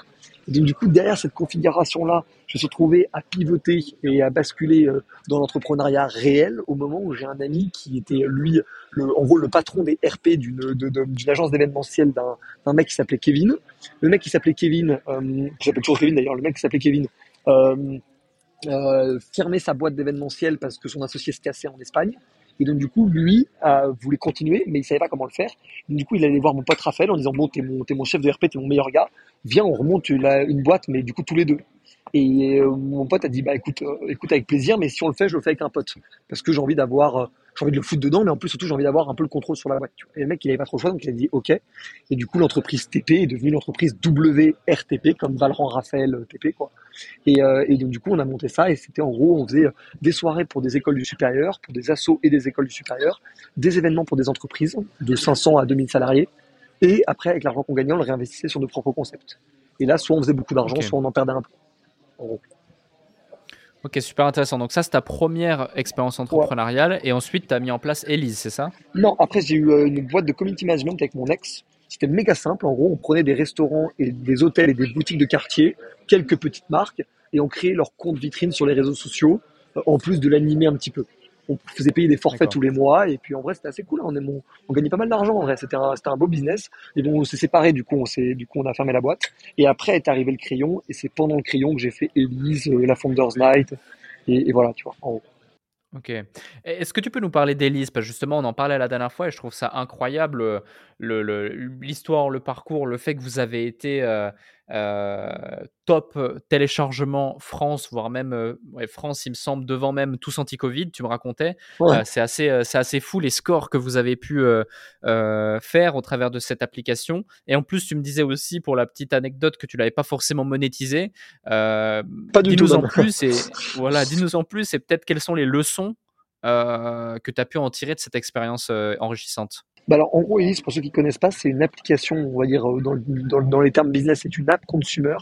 Et donc, du coup, derrière cette configuration-là, je me suis retrouvé à pivoter et à basculer euh, dans l'entrepreneuriat réel au moment où j'ai un ami qui était, lui, en gros, le patron des RP d'une, agence d'événementiel d'un, mec qui s'appelait Kevin. Le mec qui s'appelait Kevin, euh, j'appelle toujours Kevin d'ailleurs, le mec qui s'appelait Kevin, euh, euh, fermait sa boîte d'événementiel parce que son associé se cassait en Espagne. Et donc, du coup, lui euh, voulait continuer, mais il savait pas comment le faire. Donc, du coup, il allait voir mon pote Raphaël en disant Bon, t'es mon, mon chef de RP, t'es mon meilleur gars, viens, on remonte une boîte, mais du coup, tous les deux. Et euh, mon pote a dit Bah, écoute, euh, écoute, avec plaisir, mais si on le fait, je le fais avec un pote. Parce que j'ai envie d'avoir. Euh, j'ai envie de le foutre dedans, mais en plus, surtout, j'ai envie d'avoir un peu le contrôle sur la boîte. Et le mec, il avait pas trop le choix, donc il a dit OK. Et du coup, l'entreprise TP est devenue l'entreprise WRTP, comme Valran Raphaël TP, quoi. Et, euh, et, donc, du coup, on a monté ça, et c'était en gros, on faisait des soirées pour des écoles du supérieur, pour des assos et des écoles du supérieur, des événements pour des entreprises de 500 à 2000 salariés, et après, avec l'argent qu'on gagnait, on le réinvestissait sur nos propres concepts. Et là, soit on faisait beaucoup d'argent, soit on en perdait un peu. En gros. Ok, super intéressant. Donc ça, c'est ta première expérience entrepreneuriale. Et ensuite, tu as mis en place Elise, c'est ça? Non, après, j'ai eu euh, une boîte de community management avec mon ex. C'était méga simple. En gros, on prenait des restaurants et des hôtels et des boutiques de quartier, quelques petites marques, et on créait leur compte vitrine sur les réseaux sociaux, euh, en plus de l'animer un petit peu on faisait payer des forfaits tous les mois et puis en vrai c'était assez cool hein. on, on, gagnait pas mal d'argent en vrai c'était un, un beau business et bon on s'est séparés du coup on s'est du coup on a fermé la boîte et après est arrivé le crayon et c'est pendant le crayon que j'ai fait Elise euh, la Founders Night et, voilà tu vois en gros. Ok. Est-ce que tu peux nous parler d'Elise? Parce que justement, on en parlait la dernière fois et je trouve ça incroyable l'histoire, le, le, parcours, le fait que vous avez été euh, top téléchargement France, voire même France, il me semble, devant même tous anti-Covid, tu me racontais. c'est assez, c'est assez fou les scores que vous avez pu faire au travers de cette application. Et en plus, tu me disais aussi, pour la petite anecdote, que tu l'avais pas forcément monétisé. pas du dis-nous tout. en plus et voilà, dis-nous en plus et peut-être quelles sont les leçons que tu as pu en tirer de cette expérience enrichissante. Bah alors, en gros, Elise, pour ceux qui ne connaissent pas, c'est une application, on va dire, euh, dans, dans, dans les termes business, c'est une app consumer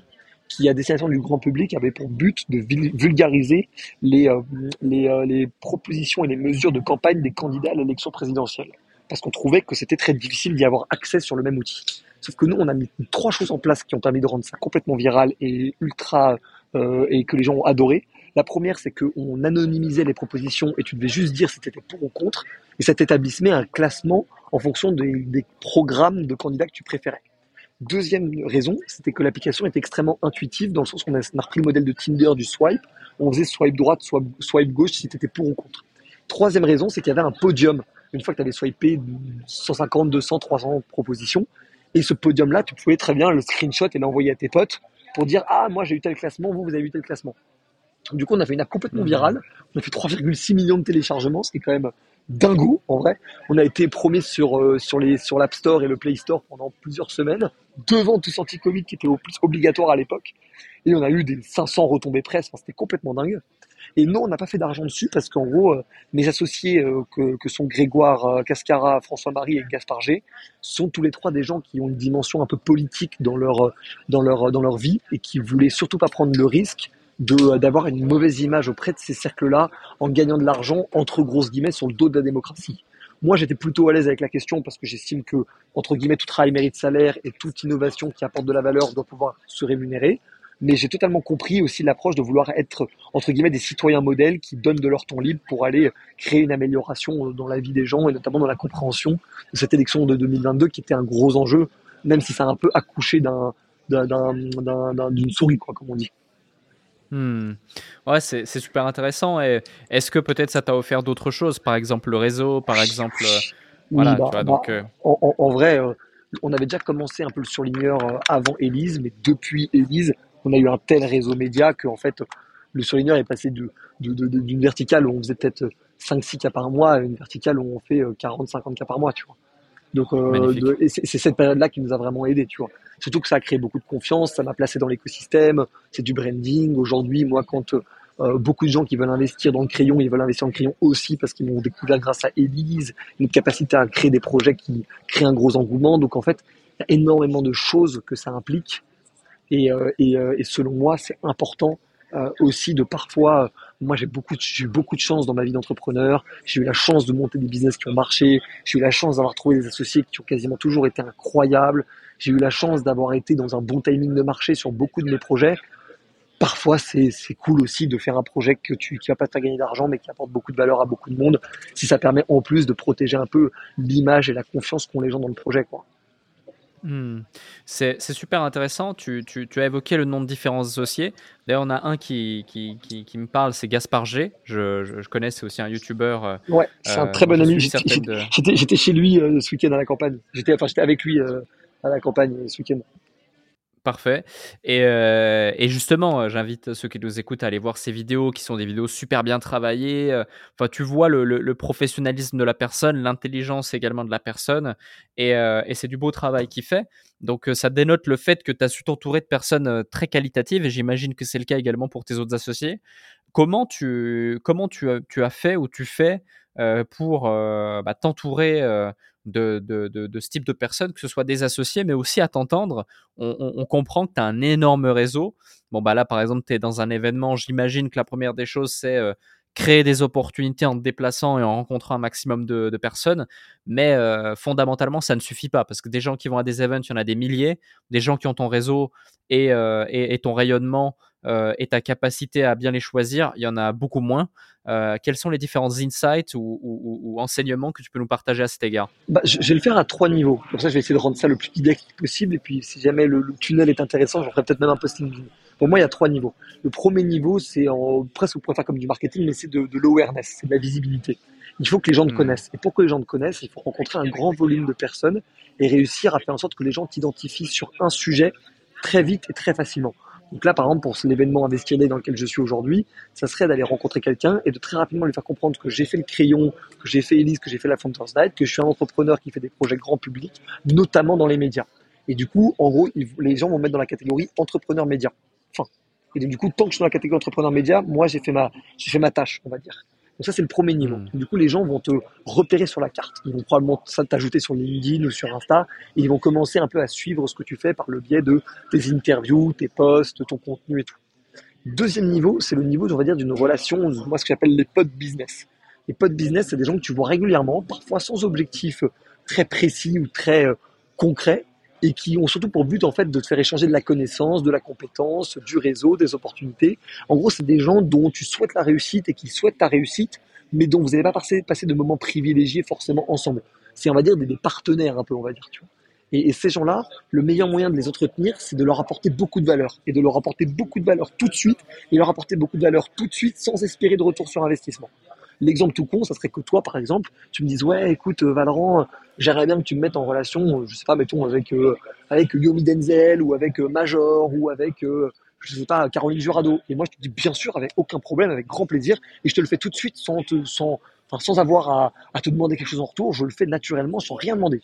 qui, à destination du grand public, avait pour but de vulgariser les, euh, les, euh, les propositions et les mesures de campagne des candidats à l'élection présidentielle. Parce qu'on trouvait que c'était très difficile d'y avoir accès sur le même outil. Sauf que nous, on a mis trois choses en place qui ont permis de rendre ça complètement viral et ultra, euh, et que les gens ont adoré. La première, c'est qu'on anonymisait les propositions et tu devais juste dire si tu pour ou contre. Et ça t'établissait un classement en fonction des, programmes de candidats que tu préférais. Deuxième raison, c'était que l'application est extrêmement intuitive dans le sens où on a, repris le modèle de Tinder du swipe. On faisait swipe droite, swipe, swipe gauche si tu étais pour ou contre. Troisième raison, c'est qu'il y avait un podium. Une fois que tu avais swipé 150, 200, 300 propositions, et ce podium-là, tu pouvais très bien le screenshot et l'envoyer à tes potes pour dire Ah, moi j'ai eu tel classement, vous, vous avez eu tel classement. Du coup, on a fait une app complètement mmh. virale. On a fait 3,6 millions de téléchargements, ce qui est quand même dingo en vrai. On a été promis sur, euh, sur, les, sur l'App Store et le Play Store pendant plusieurs semaines, devant tout anti-Covid qui était obligatoire à l'époque. Et on a eu des 500 retombées presse, c'était complètement dingue. Et non, on n'a pas fait d'argent dessus parce qu'en gros, euh, mes associés euh, que, que, sont Grégoire Cascara, François-Marie et Gaspard G sont tous les trois des gens qui ont une dimension un peu politique dans leur, dans leur, dans leur vie et qui voulaient surtout pas prendre le risque d'avoir une mauvaise image auprès de ces cercles-là en gagnant de l'argent entre grosses guillemets sur le dos de la démocratie. Moi, j'étais plutôt à l'aise avec la question parce que j'estime que entre guillemets tout travail mérite salaire et toute innovation qui apporte de la valeur doit pouvoir se rémunérer. Mais j'ai totalement compris aussi l'approche de vouloir être entre guillemets des citoyens modèles qui donnent de leur temps libre pour aller créer une amélioration dans la vie des gens et notamment dans la compréhension de cette élection de 2022 qui était un gros enjeu, même si ça a un peu accouché d'un d'une souris quoi, comme on dit. Hmm. Ouais, c'est super intéressant. Et est-ce que peut-être ça t'a offert d'autres choses, par exemple le réseau, par exemple, euh, voilà, bah, bah, donc. Euh, en, vrai, euh, on avait déjà commencé un peu le surligneur avant Elise, mais depuis Elise, on a eu un tel réseau média que en fait, le surligneur est passé d'une de, verticale où on faisait peut-être 5-6 cas par mois à une verticale où on fait 40-50 cas par mois, tu vois. Donc, euh, c'est cette période-là qui nous a vraiment aidé, tu vois. Surtout que ça a créé beaucoup de confiance, ça m'a placé dans l'écosystème, c'est du branding. Aujourd'hui, moi, quand euh, beaucoup de gens qui veulent investir dans le crayon, ils veulent investir dans le crayon aussi parce qu'ils m'ont découvert grâce à Elise, une capacité à créer des projets qui créent un gros engouement. Donc, en fait, il y a énormément de choses que ça implique. Et, euh, et, euh, et selon moi, c'est important euh, aussi de parfois, moi j'ai beaucoup, j'ai eu beaucoup de chance dans ma vie d'entrepreneur. J'ai eu la chance de monter des business qui ont marché. J'ai eu la chance d'avoir trouvé des associés qui ont quasiment toujours été incroyables. J'ai eu la chance d'avoir été dans un bon timing de marché sur beaucoup de mes projets. Parfois, c'est, cool aussi de faire un projet que tu, qui va pas te gagner d'argent, mais qui apporte beaucoup de valeur à beaucoup de monde. Si ça permet en plus de protéger un peu l'image et la confiance qu'ont les gens dans le projet, quoi. Hmm. C'est super intéressant. Tu, tu, tu, as évoqué le nom de différents associés. D'ailleurs, on a un qui, qui, qui, me parle, c'est Gaspard G. Je, je, connais, c'est aussi un YouTuber. Euh, ouais, c'est un très bon ami. J'étais chez lui euh, ce week-end à la campagne. J'étais enfin, avec lui euh, à la campagne ce week-end. Parfait. Et, euh, justement, euh, j'invite ceux qui nous écoutent à aller voir ces vidéos qui sont des vidéos super bien travaillées. Euh, enfin, tu vois le, professionnalisme de la personne, l'intelligence également de la personne. Et, et c'est du beau travail qu'il fait. Donc, ça dénote le fait que tu as su t'entourer de personnes très qualitatives. Et j'imagine que c'est le cas également pour tes autres associés. Comment tu, comment tu, tu as fait ou tu fais pour bah, t'entourer de, de, de, ce type de personnes, que ce soit des associés, mais aussi à t'entendre, on, comprend que tu as un énorme réseau. Bon, bah là, par exemple, tu es dans un événement, j'imagine que la première des choses, c'est euh, créer des opportunités en te déplaçant et en rencontrant un maximum de, personnes. Mais euh, fondamentalement, ça ne suffit pas parce que des gens qui vont à des events, il y en a des milliers. Des gens qui ont ton réseau et, euh, et ton rayonnement euh, et ta capacité à bien les choisir, il y en a beaucoup moins. Euh, quels sont les différents insights ou, enseignements que tu peux nous partager à cet égard? Bah, je, vais le faire à trois niveaux. Pour ça, je vais essayer de rendre ça le plus didactique possible. Et puis, si jamais le, tunnel est intéressant, j'en ferai peut-être même un posting. Pour moi, il y a trois niveaux. Le premier niveau, c'est presque, vous pouvez faire comme du marketing, mais c'est de, l'awareness, c'est de la visibilité. Il faut que les gens te hmm. connaissent. Et pour que les gens te connaissent, il faut rencontrer un grand volume de personnes et réussir à faire en sorte que les gens t'identifient sur un sujet très vite et très facilement. Donc là, par exemple, pour l'événement Investir dans lequel je suis aujourd'hui, ça serait d'aller rencontrer quelqu'un et de très rapidement lui faire comprendre que j'ai fait le crayon, que j'ai fait Elise, que j'ai fait la Founders Night, que je suis un entrepreneur qui fait des projets grand public, notamment dans les médias. Et du coup, en gros, les gens vont mettre dans la catégorie entrepreneur média. Enfin, et du coup, tant que je suis dans la catégorie entrepreneur média, moi, j'ai fait ma, j'ai fait ma tâche, on va dire. Donc ça, c'est le premier niveau. Hmm. Du coup, les gens vont te repérer sur la carte. Ils vont probablement t'ajouter sur LinkedIn ou sur Insta et ils vont commencer un peu à suivre ce que tu fais par le biais de tes interviews, tes posts, ton contenu et tout. Deuxième niveau, c'est le niveau, on va dire, d'une relation, moi, ce que j'appelle les potes business. Les potes business, c'est des gens que tu vois régulièrement, parfois sans objectif très précis ou très euh, concret, et qui ont surtout pour but en fait de te faire échanger de la connaissance, de la compétence, du réseau, des opportunités. En gros, c'est des gens dont tu souhaites la réussite et qui souhaitent ta réussite, mais dont vous n'allez pas passer, de moments privilégiés forcément ensemble. C'est on va dire des, partenaires un peu, on va dire. Tu vois. Et, et, ces gens-là, le meilleur moyen de les entretenir, c'est de leur apporter beaucoup de valeur et de leur apporter beaucoup de valeur tout de suite et leur apporter beaucoup de valeur tout de suite sans espérer de retour sur investissement. L'exemple tout con, ça serait que toi, par exemple, tu me dises ouais, écoute, euh, Valorant, j'aimerais bien que tu me mettes en relation, euh, je sais pas, mettons avec euh, avec Yomi Denzel ou avec Major ou avec je sais pas Caroline Jurado. Et moi, je te dis bien sûr, avec aucun problème, avec grand plaisir, et je te le fais tout de suite sans sans enfin, sans avoir à, te demander quelque chose en retour. Je le fais naturellement, sans rien demander.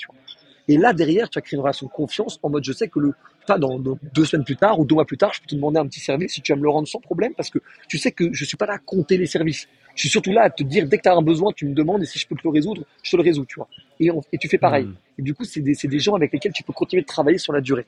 Et là, derrière, tu as créé une relation de confiance en mode je sais que le, dans, deux semaines plus tard ou deux mois plus tard, je peux te demander un petit service si tu vas me le rendre sans problème parce que tu sais que je suis pas là à compter les services. Je suis surtout là à te dire dès que tu as un besoin, tu me demandes et si je peux te le résoudre, je te le résous, tu vois. Et, et tu fais pareil. Hmm. Et du coup, c'est des, des, gens avec lesquels tu peux continuer de travailler sur la durée.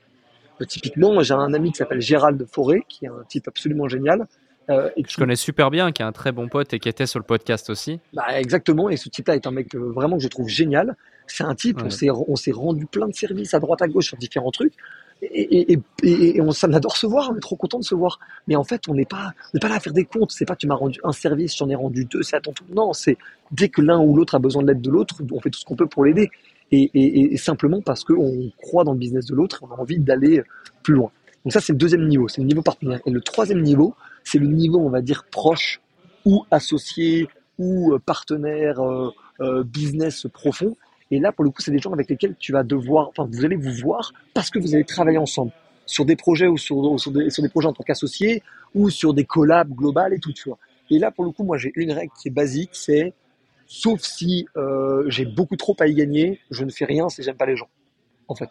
Euh, typiquement, j'ai un ami qui s'appelle Gérald Forêt, qui est un type absolument génial. Euh, et Je connais super bien, qui est un très bon pote et qui était sur le podcast aussi. Bah, exactement, et ce type-là est un mec euh, vraiment que je trouve génial. C'est un type, on s'est rendu plein de services à droite à gauche sur différents trucs. Et, et, et, on, ça m'adore se voir, on est trop content de se voir. Mais en fait, on n'est pas, on pas là à faire des comptes. C'est pas tu m'as rendu un service, j'en ai rendu deux, c'est à ton tour. Non, c'est dès que l'un ou l'autre a besoin de l'aide de l'autre, on fait tout ce qu'on peut pour l'aider. Et, simplement parce qu'on croit dans le business de l'autre, on a envie d'aller plus loin. Donc ça, c'est le deuxième niveau, c'est le niveau partenaire. Et le troisième niveau, c'est le niveau, on va dire, proche ou associé ou partenaire euh, euh, business profond. Et là, pour le coup, c'est des gens avec lesquels tu vas devoir, enfin, vous allez vous voir parce que vous allez travailler ensemble sur des projets ou sur, sur, des, sur des projets en tant qu'associés ou sur des collabs globales et tout, tu vois. Et là, pour le coup, moi, j'ai une règle qui est basique, c'est sauf si euh, j'ai beaucoup trop à y gagner, je ne fais rien si j'aime pas les gens, en fait.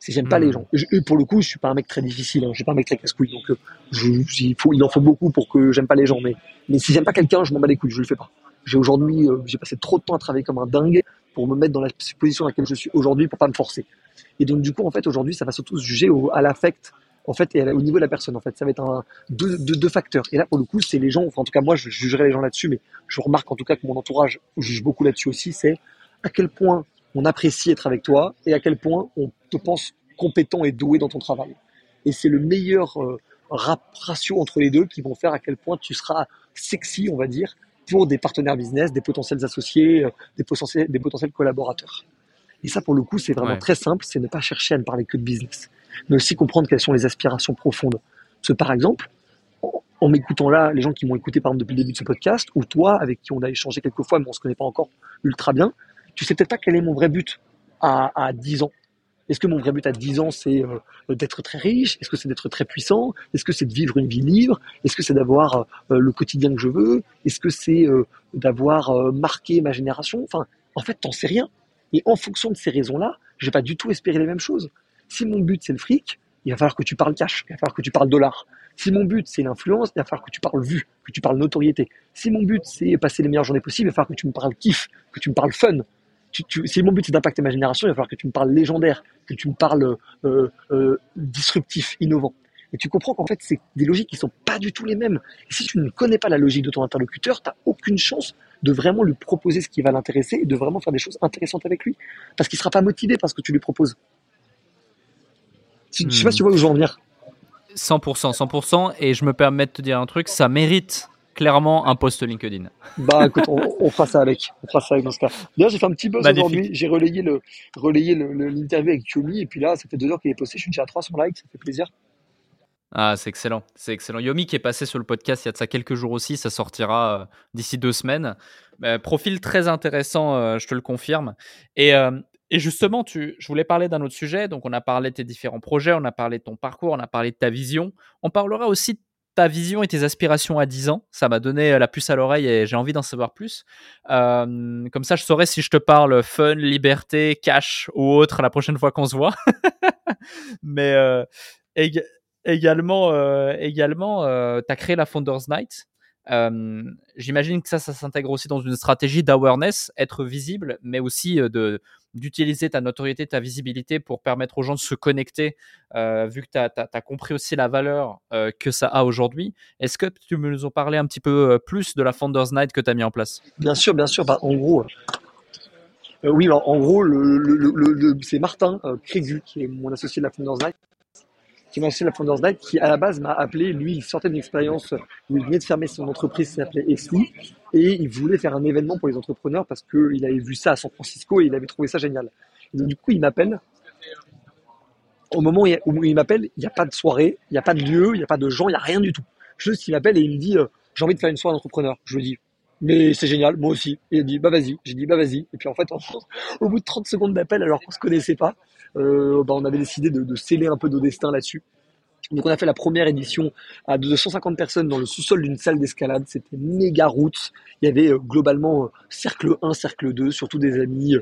Si j'aime pas les hmm. gens. Et pour le coup, je suis pas un mec très difficile, hein. je suis pas un mec très casse-couille, donc euh, je, il, faut, il en faut beaucoup pour que j'aime pas les gens. Mais, mais si j'aime pas quelqu'un, je m'en bats les couilles, je le fais pas. J'ai aujourd'hui, euh, j'ai passé trop de temps à travailler comme un dingue pour me mettre dans la position dans laquelle je suis aujourd'hui pour pas me forcer. Et donc du coup, en fait, aujourd'hui, ça va surtout se juger au, à l'affect, en fait, et au niveau de la personne. En fait, ça va être un deux, deux, facteurs. Et là, pour le coup, c'est les gens. Enfin, en tout cas, moi, je jugerai les gens là-dessus, mais je remarque en tout cas que mon entourage juge beaucoup là-dessus aussi. C'est à quel point on apprécie être avec toi et à quel point on te pense compétent et doué dans ton travail. Et c'est le meilleur euh, ratio entre les deux qui vont faire à quel point tu seras sexy, on va dire, pour des partenaires business, des potentiels associés, euh, des potentiels, des potentiels collaborateurs. Et ça, pour le coup, c'est vraiment très simple, c'est ne pas chercher à ne parler que de business, mais aussi comprendre quelles sont les aspirations profondes. Parce que, par exemple, en m'écoutant là, les gens qui m'ont écouté par exemple depuis le début de ce podcast, ou toi, avec qui on a échangé quelques fois, mais on se connaît pas encore ultra bien, tu sais peut-être pas quel est mon vrai but à, à 10 ans. Est-ce que mon vrai but à 10 ans, c'est euh, d'être très riche? Est-ce que c'est d'être très puissant? Est-ce que c'est de vivre une vie libre? Est-ce que c'est d'avoir euh, le quotidien que je veux? Est-ce que c'est euh, d'avoir marqué ma génération? Enfin, en fait, t'en sais rien. Et en fonction de ces raisons-là, je vais pas du tout espérer les mêmes choses. Si mon but c'est le fric, il va falloir que tu parles cash, il va falloir que tu parles dollar. Si mon but c'est l'influence, il va falloir que tu parles vue, que tu parles notoriété. Si mon but c'est passer les meilleures journées possibles, il va falloir que tu me parles kiff, que tu me parles fun, si mon but c'est d'impacter ma génération, il va falloir que tu me parles légendaire, que tu me parles euh, euh, disruptif, innovant. Et tu comprends qu'en fait, c'est des logiques qui sont pas du tout les mêmes. Et si tu ne connais pas la logique de ton interlocuteur, tu n'as aucune chance de vraiment lui proposer ce qui va l'intéresser et de vraiment faire des choses intéressantes avec lui. Parce qu'il sera pas motivé par ce que tu lui proposes. Je sais pas si tu vois où je veux en venir. 100%, 100%. Et je me permets de te dire un truc, ça mérite clairement un post LinkedIn. Bah écoute, on, fera ça avec. On fera ça avec dans ce cas. D'ailleurs, j'ai fait un petit buzz aujourd'hui. J'ai relayé le relayé l'interview avec Yomi et puis là, ça fait deux heures qu'il est posté. Je suis déjà à 300 likes, ça fait plaisir. Ah, c'est excellent, c'est excellent. Yomi qui est passé sur le podcast il y a de ça quelques jours aussi, ça sortira euh, d'ici deux semaines. Bah, profil très intéressant, euh, je te le confirme. Et, euh, et justement, tu, je voulais parler d'un autre sujet. Donc, on a parlé de tes différents projets, on a parlé de ton parcours, on a parlé de ta vision. On parlera aussi de ta vision et tes aspirations à 10 ans. Ça m'a donné la puce à l'oreille et j'ai envie d'en savoir plus. Euh, comme ça, je saurais si je te parle fun, liberté, cash ou autre la prochaine fois qu'on se voit. Mais euh, également, euh, également tu as créé la Founders Night. J'imagine que ça, ça s'intègre aussi dans une stratégie d'awareness, être visible, mais aussi de d'utiliser ta notoriété, ta visibilité pour permettre aux gens de se connecter, vu que tu as, compris aussi la valeur que ça a aujourd'hui. Est-ce que tu me nous en parler un petit peu plus de la Founders Night que tu as mis en place? Bien sûr, bien sûr. Bah, en gros, oui, en, gros, c'est Martin Crégu, qui est mon associé de la Founders Night, qui m'a acheté la Founders Night, qui à la base m'a appelé. Lui, il sortait d'une expérience où il venait de fermer son entreprise qui s'appelait Exli et il voulait faire un événement pour les entrepreneurs parce qu'il avait vu ça à San Francisco et il avait trouvé ça génial. donc, du coup, il m'appelle. Au moment où il m'appelle, il n'y a pas de soirée, il n'y a pas de lieu, il n'y a pas de gens, il n'y a rien du tout. Juste, il m'appelle et il me dit euh, J'ai envie de faire une soirée d'entrepreneur. Je lui dis mais c'est génial, moi aussi. Il a dit, bah vas-y. J'ai dit, bah vas-y. Et puis en fait, au bout de 30 secondes d'appel, alors qu'on se connaissait pas, euh, bah, on avait décidé de, sceller un peu nos destins là-dessus. Donc on a fait la première édition à 250 personnes dans le sous-sol d'une salle d'escalade. C'était méga route. Il y avait euh, globalement euh, cercle 1, cercle 2, surtout des amis,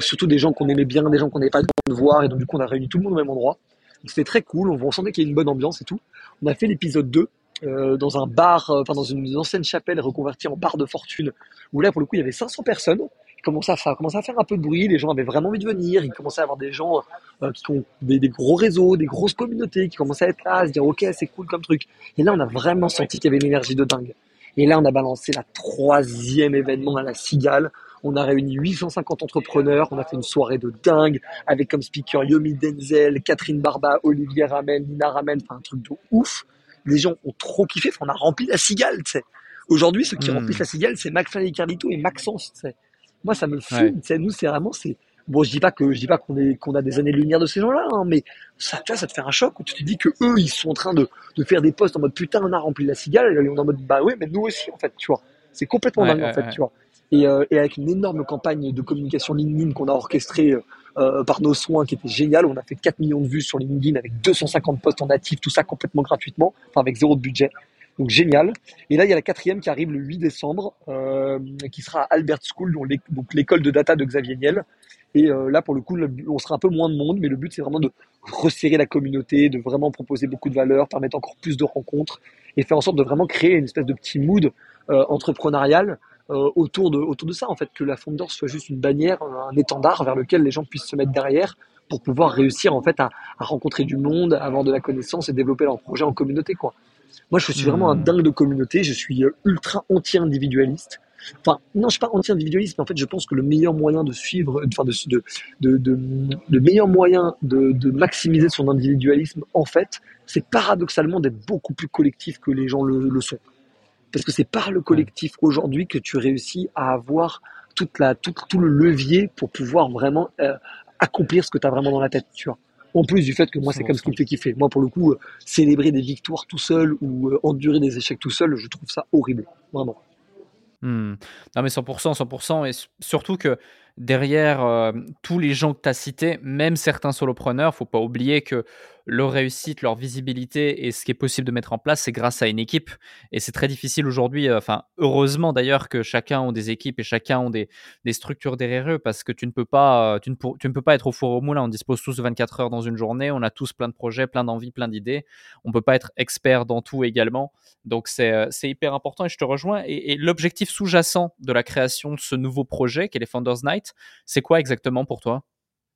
surtout des gens qu'on aimait bien, des gens qu'on n'avait pas le temps de voir. Et donc du coup on a réuni tout le monde au même endroit. C'était très cool. On sentait qu'il y avait une bonne ambiance et tout. On a fait l'épisode 2 euh, dans un bar, euh, enfin dans une ancienne chapelle reconvertie en bar de fortune, où là pour le coup il y avait 500 personnes. Il commençait à faire, à faire un peu de bruit, les gens avaient vraiment envie de venir, il commençait à avoir des gens euh, qui ont des, gros réseaux, des grosses communautés, qui commençaient à être là, à se dire ok c'est cool comme truc. Et là on a vraiment senti qu'il y avait une énergie de dingue. Et là on a balancé la troisième événement à la Cigale. On a réuni 850 entrepreneurs, on a fait une soirée de dingue avec comme speaker Yomi Denzel, Catherine Barba, Olivier Ramel, Nina Ramel, enfin un truc de ouf les gens ont trop kiffé. on a rempli la cigale, tu sais. Aujourd'hui, ceux qui hmm. remplissent la cigale, c'est McFly et Carlito et Maxence, tu sais. Moi, ça me fume, tu sais. Nous, c'est vraiment, c'est, bon, je dis pas que, je dis pas qu'on est, qu'on a des années-lumière de ces gens-là, hein, mais ça, tu vois, ça te fait un choc où tu te dis que eux, ils sont en train de, de faire des posts en mode putain, on a rempli la cigale, et on est en mode bah ouais, mais nous aussi, en fait, tu vois. C'est complètement dingue, en fait, tu vois. Et, euh, et, avec une énorme campagne de communication LinkedIn qu'on a orchestrée euh, euh, par nos soins qui était génial. On a fait 4 millions de vues sur LinkedIn avec 250 posts en natif, tout ça complètement gratuitement, enfin avec zéro de budget. Donc génial. Et là, il y a la quatrième qui arrive le 8 décembre, euh, qui sera à Albert School, donc l'école de data de Xavier Niel. Et euh, là, pour le coup, on sera un peu moins de monde, mais le but, c'est vraiment de resserrer la communauté, de vraiment proposer beaucoup de valeur, permettre encore plus de rencontres et faire en sorte de vraiment créer une espèce de petit mood euh, entrepreneurial autour, de, autour de ça, en fait, que la Founders soit juste une bannière, un étendard vers lequel les gens puissent se mettre derrière pour pouvoir réussir en fait à, rencontrer du monde, avoir de la connaissance et développer leur projet en communauté. Quoi. Moi, je suis vraiment un hmm. dingue de communauté, je suis euh, ultra anti-individualiste. Enfin, non, je suis pas anti-individualiste, mais en fait, je pense que le meilleur moyen de suivre, enfin, de, de, de, le meilleur moyen de, de maximiser son individualisme, en fait, c'est paradoxalement d'être beaucoup plus collectif que les gens le, le sont. Parce que c'est par le collectif aujourd'hui que tu réussis à avoir toute la, tout, tout le levier pour pouvoir vraiment euh, accomplir ce que tu as vraiment dans la tête, tu vois. En plus du fait que moi, c'est comme ce qui me fait kiffer. Moi, pour le coup, euh, célébrer des victoires tout seul ou euh, endurer des échecs tout seul, je trouve ça horrible. Vraiment. Hmm. Non mais 100%, 100%, et surtout que derrière tous les gens que tu as cités, même certains solopreneurs, faut pas oublier que leur réussite, leur visibilité et ce qui est possible de mettre en place, c'est grâce à une équipe. Et c'est très difficile aujourd'hui, euh, enfin, heureusement d'ailleurs que chacun a des équipes et chacun a des, structures derrière eux parce que tu ne peux pas, euh, tu ne, ne peux pas être au four au moulin. On dispose tous de 24 heures dans une journée, on a tous plein de projets, plein d'envies, plein d'idées. On peut pas être expert dans tout également. Donc c'est, euh, c'est hyper important et je te rejoins. Et, et l'objectif sous-jacent de la création de ce nouveau projet, qui est les Founders Night, c'est quoi exactement pour toi?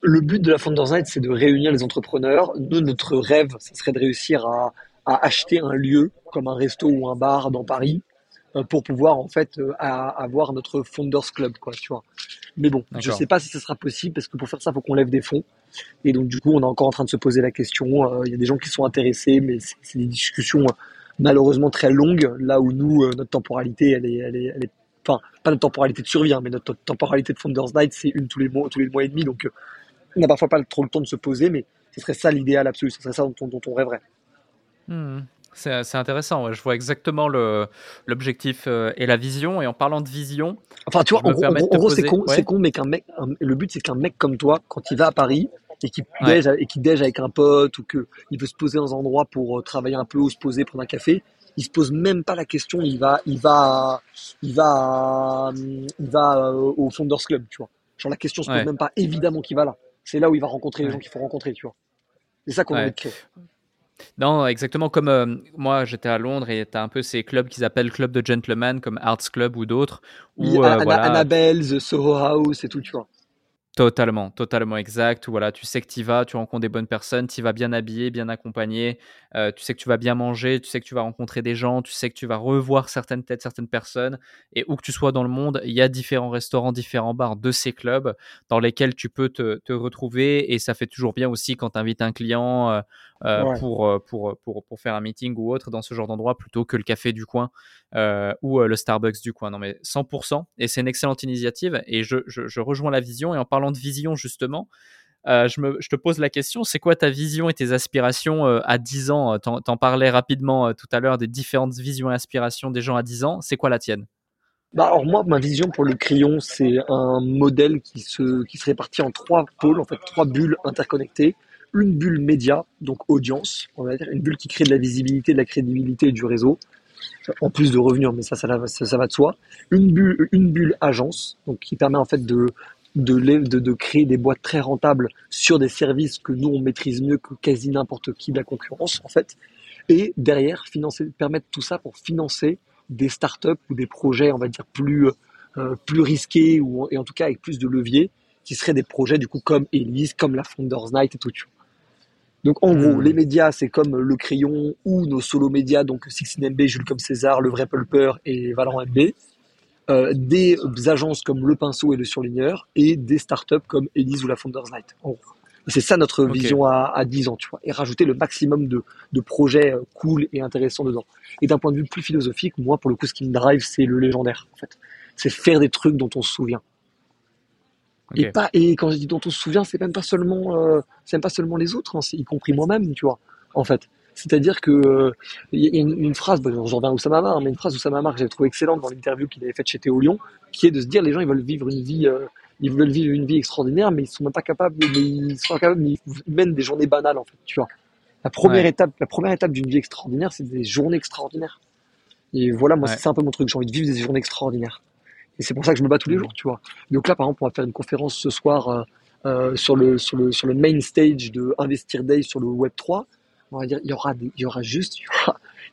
Le but de la Founders Night, c'est de réunir les entrepreneurs. Nous, notre rêve, ce serait de réussir à, acheter un lieu comme un resto ou un bar dans Paris euh, pour pouvoir en fait euh, avoir notre Founders Club, quoi, tu vois. Mais bon, je sais pas si ce sera possible parce que pour faire ça, il faut qu'on lève des fonds. Et donc du coup, on est encore en train de se poser la question. Euh, il y a des gens qui sont intéressés, mais c'est des discussions malheureusement très longues. Là où nous, notre temporalité, elle est, elle est, elle est enfin pas notre temporalité de survie, hein, mais notre temporalité de Founders Night, c'est une tous les mois, tous les mois et demi. Donc on n'a parfois pas trop le temps de se poser, mais ce serait ça l'idéal absolu, ce serait ça dont on, rêverait. Hmm. C'est intéressant, je vois exactement l'objectif euh, et la vision. Et en parlant de vision, enfin, tu vois, en gros, c'est con, con, mais qu'un mec, le but c'est qu'un mec comme toi, quand il va à Paris et qui déj, et déj avec un pote ou que il veut se poser dans un endroit pour euh, travailler un peu ou se poser prendre un café, il se pose même pas la question. Il va, il va, il va, il va euh, au Founders Club, tu vois. Genre la question se pose même pas. Évidemment qu'il va là. C'est là où il va rencontrer les gens qu'il faut rencontrer, tu vois. C'est ça qu'on créer. Non, exactement comme euh, moi, j'étais à Londres et tu as un peu ces clubs qu'ils appellent clubs de gentlemen comme Arts Club ou d'autres. Oui, euh, voilà. Annabelle, Soho House et tout, tu vois. Totalement, totalement exact. Voilà, tu sais que tu vas, tu rencontres des bonnes personnes, tu vas bien habillé, bien accompagné, euh, tu sais que tu vas bien manger, tu sais que tu vas rencontrer des gens, tu sais que tu vas revoir certaines têtes, certaines personnes. Et où que tu sois dans le monde, il y a différents restaurants, différents bars de ces clubs dans lesquels tu peux te, retrouver. Et ça fait toujours bien aussi quand tu invites un client euh, euh, pour, pour, pour, pour, faire un meeting ou autre dans ce genre d'endroit plutôt que le café du coin ou le Starbucks du coin. Non, mais 100%. Et c'est une excellente initiative. Et je, je, je rejoins la vision. Et en parlant de vision, justement, euh, je, me, je, te pose la question, c'est quoi ta vision et tes aspirations euh, à 10 ans? Euh, T'en en parlais rapidement tout à l'heure des différentes visions et aspirations des gens à 10 ans. C'est quoi la tienne? Bah alors moi, ma vision pour le crayon, c'est un modèle qui se, qui se répartit en trois pôles, en fait trois bulles interconnectées. Une bulle média, donc audience, on va dire, une bulle qui crée de la visibilité, de la crédibilité du réseau, en plus de revenus, mais ça, ça, va de soi. Une bulle, une bulle agence, donc qui permet en fait de de, de, créer des boîtes très rentables sur des services que nous on maîtrise mieux que quasi n'importe qui de la concurrence en fait. Et derrière, financer, permettre tout ça pour financer des startups ou des projets, on va dire plus euh, plus risqués ou et en tout cas avec plus de levier, qui seraient des projets du coup comme Elise, comme la Founders Night et tout. Donc en gros, hmm. les médias, c'est comme le crayon ou nos solo médias, donc 16MB, Jules comme César, le vrai Pulper et Valorant MB. Euh, des agences comme Le Pinceau et Le Surligneur et des startups comme Elise ou la Founders Night. C'est ça notre vision à, à, 10 ans, tu vois, et rajouter le maximum de, de projets euh, cool et intéressants dedans. Et d'un point de vue plus philosophique, moi, pour le coup, ce qui me drive, c'est le légendaire, en fait. C'est faire des trucs dont on se souvient. Et pas, et quand je dis dont on se souvient, c'est même pas seulement, euh, c'est même pas seulement les autres, hein, y compris moi-même, tu vois, en fait. C'est-à-dire que il y a une, phrase, bon, j'en reviens à Oussama Mar, mais une phrase Oussama Mar que j'ai trouvé excellente dans l'interview qu'il avait faite chez Théo Lyon, qui est de se dire les gens ils veulent vivre une vie, euh, ils veulent vivre une vie extraordinaire, mais ils sont même pas capables, mais ils sont capables, mais ils mènent des journées banales en fait, tu vois. La première étape, la première étape d'une vie extraordinaire, c'est des journées extraordinaires. Et voilà, moi c'est un peu mon truc, j'ai envie de vivre des journées extraordinaires. Et c'est pour ça que je me bats tous les jours, tu vois. Donc là, par exemple, on va faire une conférence ce soir euh, euh sur le sur le sur le main stage de Investir Day sur le Web 3 on va dire, il y aura il y aura juste, il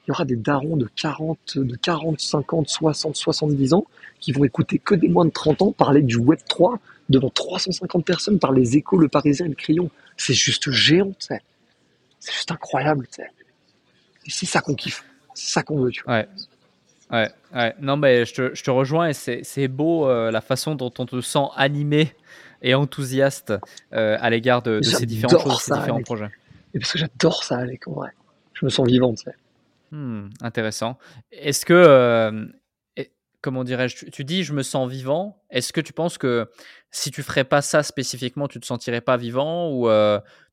y aura, des darons de 40, de 40, 50, 60, 70 ans qui vont écouter que des moins de 30 ans parler du Web 3 devant 350 personnes par les échos, le Parisien et le Crayon. C'est juste géant, C'est juste incroyable, Et c'est ça qu'on kiffe. C'est ça qu'on veut, tu vois. Ouais. Ouais, ouais. Non, mais je te, je te rejoins et c'est beau euh, la façon dont on te sent animé et enthousiaste euh, à l'égard de, ces différentes choses, ces différents projets. Et parce que j'adore ça, avec en vrai. Je me sens vivante. Hmm, intéressant. Est-ce que, euh, comment dirais-je, tu, dis je me sens vivant. Est-ce que tu penses que si tu ferais pas ça spécifiquement, tu te sentirais pas vivant ou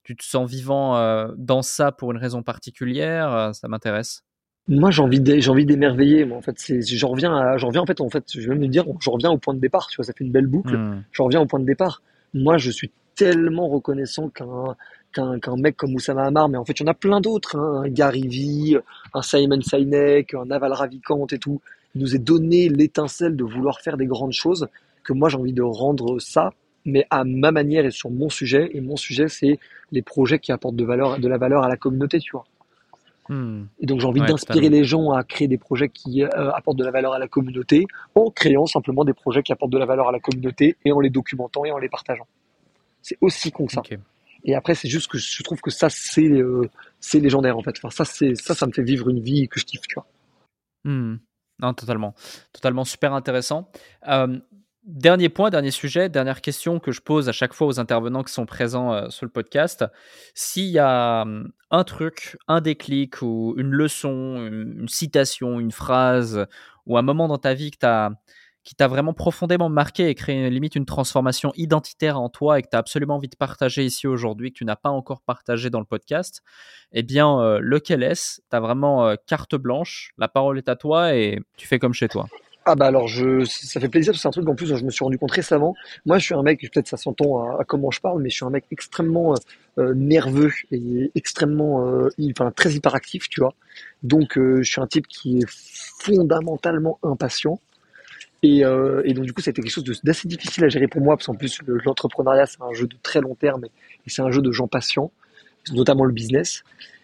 tu te sens vivant dans ça pour une raison particulière? Ça m'intéresse. Moi, j'ai envie, j'ai envie d'émerveiller. Moi, en fait, c'est, j'en reviens, à, j'en reviens en fait, en fait, je vais même me dire, j'en reviens au point de départ. Tu vois, ça fait une belle boucle. Hmm. J'en reviens au point de départ. Moi, je suis tellement reconnaissant qu'un qu'un mec comme Oussama Hamar, mais en fait, il y en a plein d'autres, hein, un Gary Vee, un Simon Sinek, un Naval Ravikant et tout. Il nous est donné l'étincelle de vouloir faire des grandes choses, que moi j'ai envie de rendre ça, mais à ma manière et sur mon sujet. Et mon sujet, c'est les projets qui apportent de, valeur, de la valeur à la communauté, tu vois. Et donc j'ai envie d'inspirer les gens à créer des projets qui euh, apportent de la valeur à la communauté, en créant simplement des projets qui apportent de la valeur à la communauté et en les documentant et en les partageant. C'est aussi con que ça. Et après, c'est juste que je trouve que ça, c'est euh, légendaire en fait. Enfin, ça, ça, ça me fait vivre une vie que je kiffe, tu vois. Hmm. Non, totalement, totalement super intéressant. Euh, dernier point, dernier sujet, dernière question que je pose à chaque fois aux intervenants qui sont présents euh, sur le podcast. S'il y a hum, un truc, un déclic ou une leçon, une, citation, une phrase ou un moment dans ta vie que qui t'a vraiment profondément marqué et créé limite une transformation identitaire en toi et que tu as absolument envie de partager ici aujourd'hui, que tu n'as pas encore partagé dans le podcast, eh bien, euh, lequel est-ce? Tu as vraiment euh, carte blanche, la parole est à toi et tu fais comme chez toi. Ah bah alors je, ça fait plaisir, c'est un truc en plus je me suis rendu compte récemment. Moi je suis un mec, peut-être ça s'entend à, comment je parle, mais je suis un mec extrêmement euh, nerveux et extrêmement, enfin très hyperactif, tu vois. Donc je suis un type qui est fondamentalement impatient. Euh, et, donc du coup, c'était quelque chose d'assez difficile à gérer pour moi, parce qu'en plus, l'entrepreneuriat, c'est un jeu de très long terme, et, c'est un jeu de gens patients, notamment le business.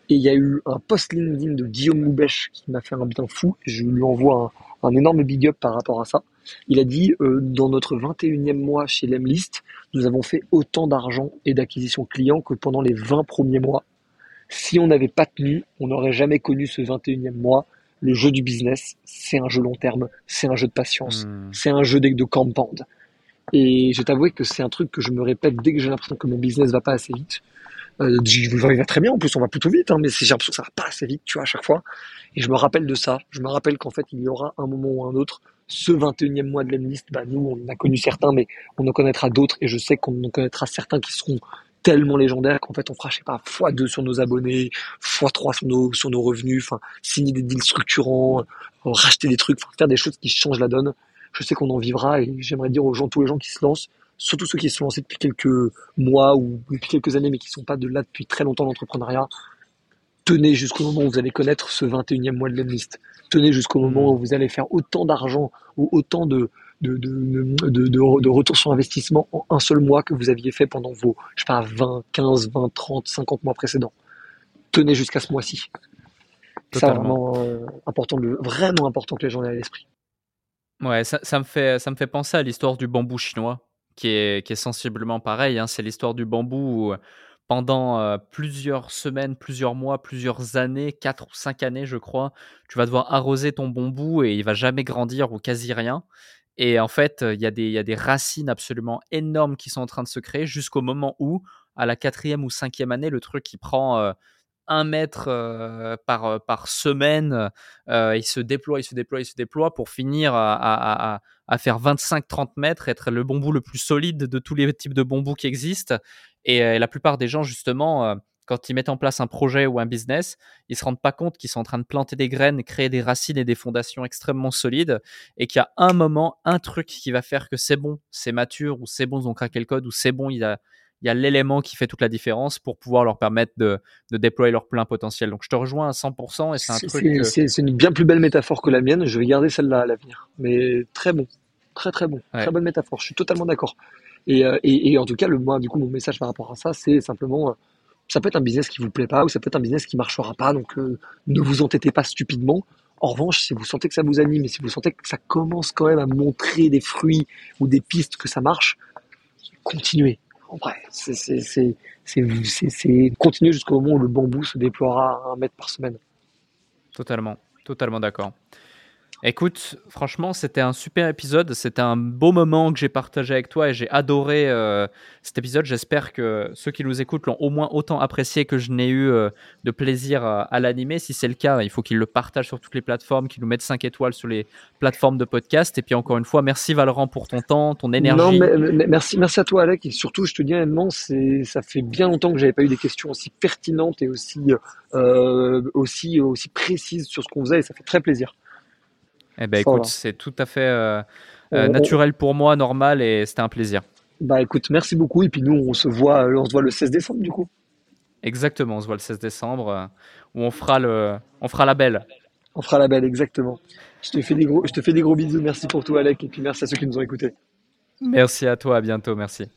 Et il y a eu un post LinkedIn de Guillaume Moubèche qui m'a fait un bien fou, je lui envoie un, énorme big up par rapport à ça. Il a dit, euh, dans notre 21e mois chez Lemlist, nous avons fait autant d'argent et d'acquisition clients que pendant les 20 premiers mois. Si on n'avait pas tenu, on n'aurait jamais connu ce 21e mois le jeu du business, c'est un jeu long terme, c'est un jeu de patience, hmm. c'est un jeu de, de compound. Et je t'avoue que c'est un truc que je me répète dès que j'ai l'impression que mon business va pas assez vite. Euh, il va très bien, en plus on va plutôt vite, hein, mais j'ai l'impression que ça va pas assez vite, tu vois, à chaque fois. Et je me rappelle de ça. Je me rappelle qu'en fait, il y aura un moment ou un autre, ce 21e mois de l'Emlist, bah, nous, on a connu certains, mais on en connaîtra d'autres, et je sais qu'on en connaîtra certains qui seront tellement légendaire qu'en fait on fera je sais pas x2 sur nos abonnés, x3 sur nos sur nos revenus, enfin signer des deals structurants, euh, racheter des trucs, faire des choses qui changent la donne. Je sais qu'on en vivra et j'aimerais dire aux gens tous les gens qui se lancent, surtout ceux qui se sont lancés depuis quelques mois ou depuis quelques années mais qui sont pas de là depuis très longtemps l'entrepreneuriat, tenez jusqu'au moment où vous allez connaître ce 21e mois de l'Emlist. Tenez jusqu'au moment où vous allez faire autant d'argent ou autant de, de, de, de, retour sur investissement en un seul mois que vous aviez fait pendant vos, je sais pas, 20, 15, 20, 30, 50 mois précédents. Tenez jusqu'à ce mois-ci. C'est vraiment euh, important, vraiment important que les gens aient à l'esprit. Ouais, ça, ça, me fait, ça me fait penser à l'histoire du bambou chinois, qui est, sensiblement pareil. Hein. C'est l'histoire du bambou où pendant euh, plusieurs semaines, plusieurs mois, plusieurs années, 4 ou 5 années, je crois, tu vas devoir arroser ton bambou et il va jamais grandir ou quasi rien. Et en fait, il y, a des, y a des racines absolument énormes qui sont en train de se créer jusqu'au moment où, à la quatrième ou cinquième année, le truc qui prend euh, un mètre euh, par, euh, par semaine, il se déploie, il se déploie, il se déploie pour finir à, à, à faire 25-30 mètres, être le bambou le plus solide de tous les types de bambous qui existent. Et, la plupart des gens, justement, quand ils mettent en place un projet ou un business, ils se rendent pas compte qu'ils sont en train de planter des graines, créer des racines et des fondations extrêmement solides, et qu'il y a un moment, un truc qui va faire que c'est bon, c'est mature, ou c'est bon, ils ont craqué le code, ou c'est bon, il a, il y a l'élément qui fait toute la différence pour pouvoir leur permettre de, de, déployer leur plein potentiel. Donc je te rejoins à 100% et c'est un truc. C'est une bien plus belle métaphore que la mienne. Je vais garder celle-là à l'avenir. Mais très bon, très très bon, très bonne métaphore. Je suis totalement d'accord. Et, euh, et, et, en tout cas, le moi, du coup, mon message par rapport à ça, c'est simplement euh, ça peut être un business qui vous plaît pas ou ça peut être un business qui marchera pas. Donc euh, ne vous entêtez pas stupidement. En revanche, si vous sentez que ça vous anime et si vous sentez que ça commence quand même à montrer des fruits ou des pistes que ça marche, continuez. Vrai, c'est continuer jusqu'au moment où le bambou se déploiera à un mètre par semaine. Totalement, totalement d'accord. Écoute, franchement, c'était un super épisode. C'était un beau moment que j'ai partagé avec toi et j'ai adoré euh, cet épisode. J'espère que ceux qui nous écoutent l'ont au moins autant apprécié que je n'ai eu euh, de plaisir à, l'animer. Si c'est le cas, il faut qu'ils le partagent sur toutes les plateformes, qu'ils nous mettent 5 étoiles sur les plateformes de podcast. Et puis encore une fois, merci Valorant pour ton temps, ton énergie. Non, mais, merci, merci à toi Alec. Et surtout, je te dis honnêtement, ça fait bien longtemps que j'avais pas eu des questions aussi pertinentes et aussi, euh, aussi, aussi précises sur ce qu'on faisait et ça fait très plaisir. Eh ben écoute, c'est tout à fait euh, euh, naturel pour moi, normal, et c'était un plaisir. Bah écoute, merci beaucoup. Et puis nous, on se voit, euh, on se voit le 16 décembre du coup. Exactement, on se voit le 16 décembre où on fera le, on fera la belle. On fera la belle, exactement. Je te fais des gros, je te fais des gros bisous. Merci pour tout, Alec, et puis merci à ceux qui nous ont écoutés. Merci à toi. À bientôt. Merci.